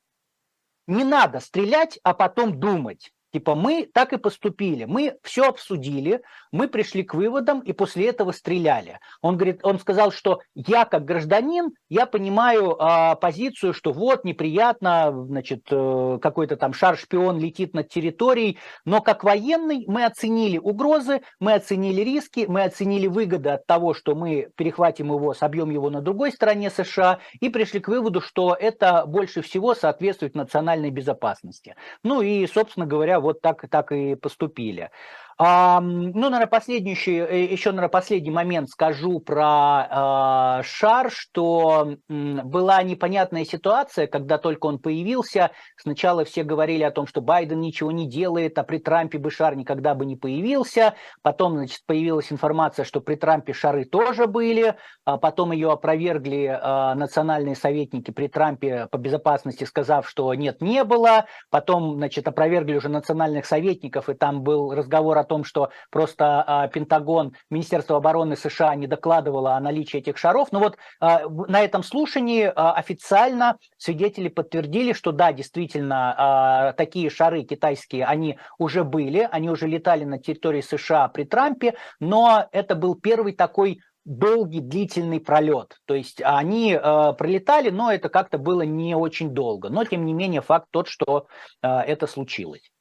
Не надо стрелять, а потом думать. Типа мы так и поступили, мы все обсудили, мы пришли к выводам и после этого стреляли. Он говорит, он сказал, что я как гражданин, я понимаю а, позицию, что вот неприятно, значит, э, какой-то там шар-шпион летит над территорией, но как военный мы оценили угрозы, мы оценили риски, мы оценили выгоды от того, что мы перехватим его, собьем его на другой стороне США и пришли к выводу, что это больше всего соответствует национальной безопасности. Ну и, собственно говоря, вот так, так и поступили. А, ну, наверное, последний еще, э, еще, наверное, последний момент скажу про э, шар, что м, была непонятная ситуация, когда только он появился. Сначала все говорили о том, что Байден ничего не делает, а при Трампе бы шар никогда бы не появился. Потом, значит, появилась информация, что при Трампе шары тоже были. А потом ее опровергли э, национальные советники при Трампе по безопасности, сказав, что нет, не было. Потом, значит, опровергли уже национальных советников, и там был разговор о том, что просто а, Пентагон, Министерство обороны США не докладывало о наличии этих шаров. Но вот а, на этом слушании а, официально свидетели подтвердили, что да, действительно, такие шары китайские, они уже были, они уже летали на территории США при Трампе, но это был первый такой долгий, длительный пролет. То есть они э, пролетали, но это как-то было не очень долго. Но, тем не менее, факт тот, что э, это случилось.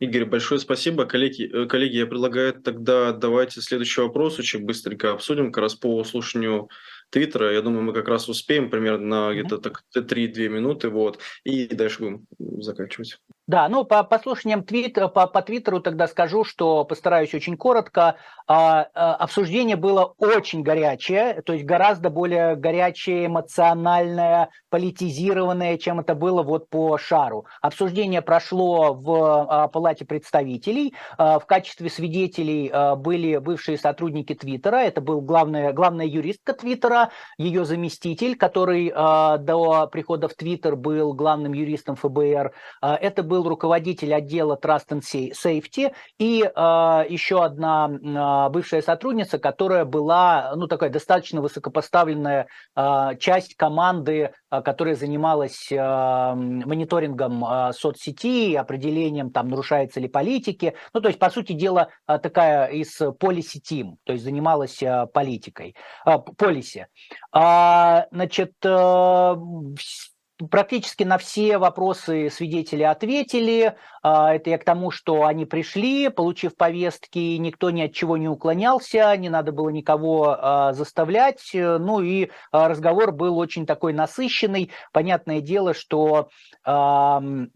Игорь, большое спасибо. Коллеги, э, коллеги, я предлагаю тогда давайте следующий вопрос очень быстренько обсудим, как раз по слушанию Твиттера. Я думаю, мы как раз успеем примерно на где-то так 3-2 минуты, вот, и дальше будем заканчивать. Да, ну по, по слушаниям твит, по, по Твиттеру тогда скажу, что постараюсь очень коротко. А, а, обсуждение было очень горячее, то есть гораздо более горячее, эмоциональное, политизированное, чем это было вот по шару. Обсуждение прошло в а, Палате представителей. А, в качестве свидетелей а, были бывшие сотрудники Твиттера. Это был главная, главная юристка Твиттера, ее заместитель, который а, до прихода в Твиттер был главным юристом ФБР. А, это был был руководитель отдела Trust and Safety и э, еще одна э, бывшая сотрудница, которая была, ну, такая достаточно высокопоставленная э, часть команды которая занималась мониторингом соцсети, определением, там, нарушается ли политики. Ну, то есть, по сути дела, такая из policy team, то есть занималась политикой, полиси. Значит, Практически на все вопросы свидетели ответили. А, это я к тому, что они пришли, получив повестки, никто ни от чего не уклонялся, не надо было никого а, заставлять. Ну и а, разговор был очень такой насыщенный. Понятное дело, что каждый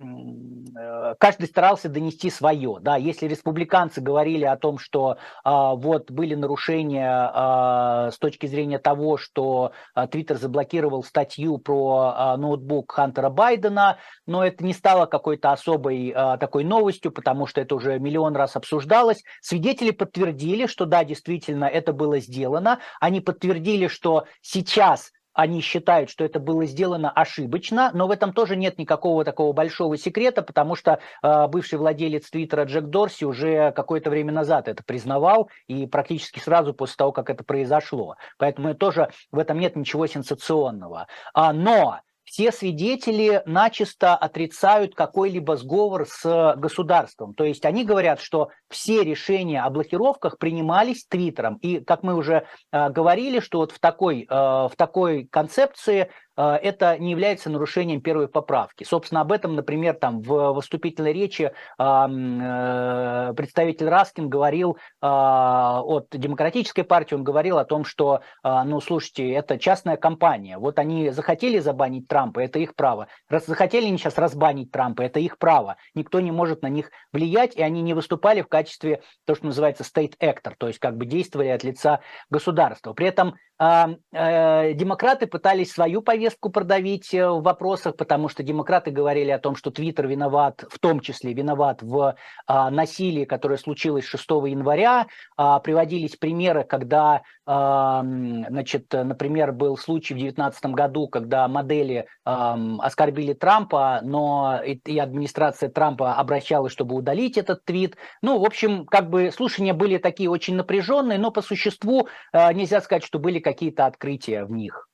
старался донести свое. Да, если республиканцы говорили о том, что вот были нарушения с точки зрения того, что Твиттер заблокировал статью про ноутбук, ноутбук Хантера Байдена, но это не стало какой-то особой а, такой новостью, потому что это уже миллион раз обсуждалось. Свидетели подтвердили, что да, действительно, это было сделано. Они подтвердили, что сейчас они считают, что это было сделано ошибочно, но в этом тоже нет никакого такого большого секрета, потому что э, бывший владелец Твиттера Джек Дорси уже какое-то время назад это признавал и практически сразу после того, как это произошло. Поэтому тоже в этом нет ничего сенсационного. А, но все свидетели начисто отрицают какой-либо сговор с государством. То есть они говорят, что все решения о блокировках принимались Твиттером. И, как мы уже э, говорили, что вот в такой, э, в такой концепции Э, это не является нарушением первой поправки. Собственно, об этом, например, там в выступительной речи э, представитель Раскин говорил э, от демократической партии, он говорил о том, что, ну, слушайте, это частная компания, вот они захотели забанить Трампа, это их право, раз захотели они сейчас разбанить Трампа, это их право, никто не может на них влиять, и они не выступали в качестве, то, что называется, state actor, то есть как бы действовали от лица государства. При этом демократы пытались свою повестку продавить э, в вопросах, потому что демократы говорили о том, что Твиттер виноват, в том числе виноват в а, насилии, которое случилось 6 января. А, приводились примеры, когда, значит, например, был случай в 2019 году, когда модели оскорбили Трампа, но и администрация Трампа обращалась, чтобы удалить этот твит. Ну, в общем, как бы слушания были такие очень напряженные, но по существу а, нельзя сказать, что были какие-то открытия в них.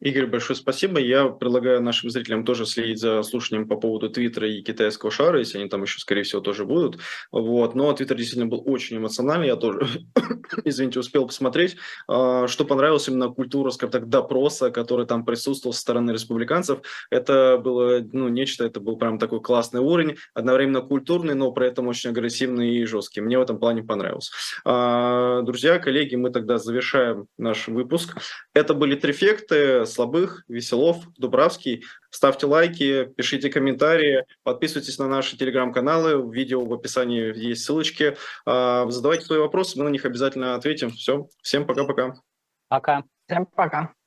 Игорь, большое спасибо. Я предлагаю нашим зрителям тоже следить за слушанием по поводу Твиттера и китайского шара, если они там еще, скорее всего, тоже будут. Вот. Но Твиттер действительно был очень эмоциональный. Я тоже, извините, успел посмотреть. А, что понравилось именно культура, скажем так, допроса, который там присутствовал со стороны республиканцев. Это было ну, нечто, это был прям такой классный уровень, одновременно культурный, но при этом очень агрессивный и жесткий. Мне в этом плане понравилось. А, друзья, коллеги, мы тогда завершаем наш выпуск. Это были трефекты Слабых, Веселов, Дубравский. Ставьте лайки, пишите комментарии, подписывайтесь на наши телеграм-каналы, в видео в описании есть ссылочки. А, задавайте свои вопросы, мы на них обязательно ответим. Все, всем пока-пока. Пока. Всем пока.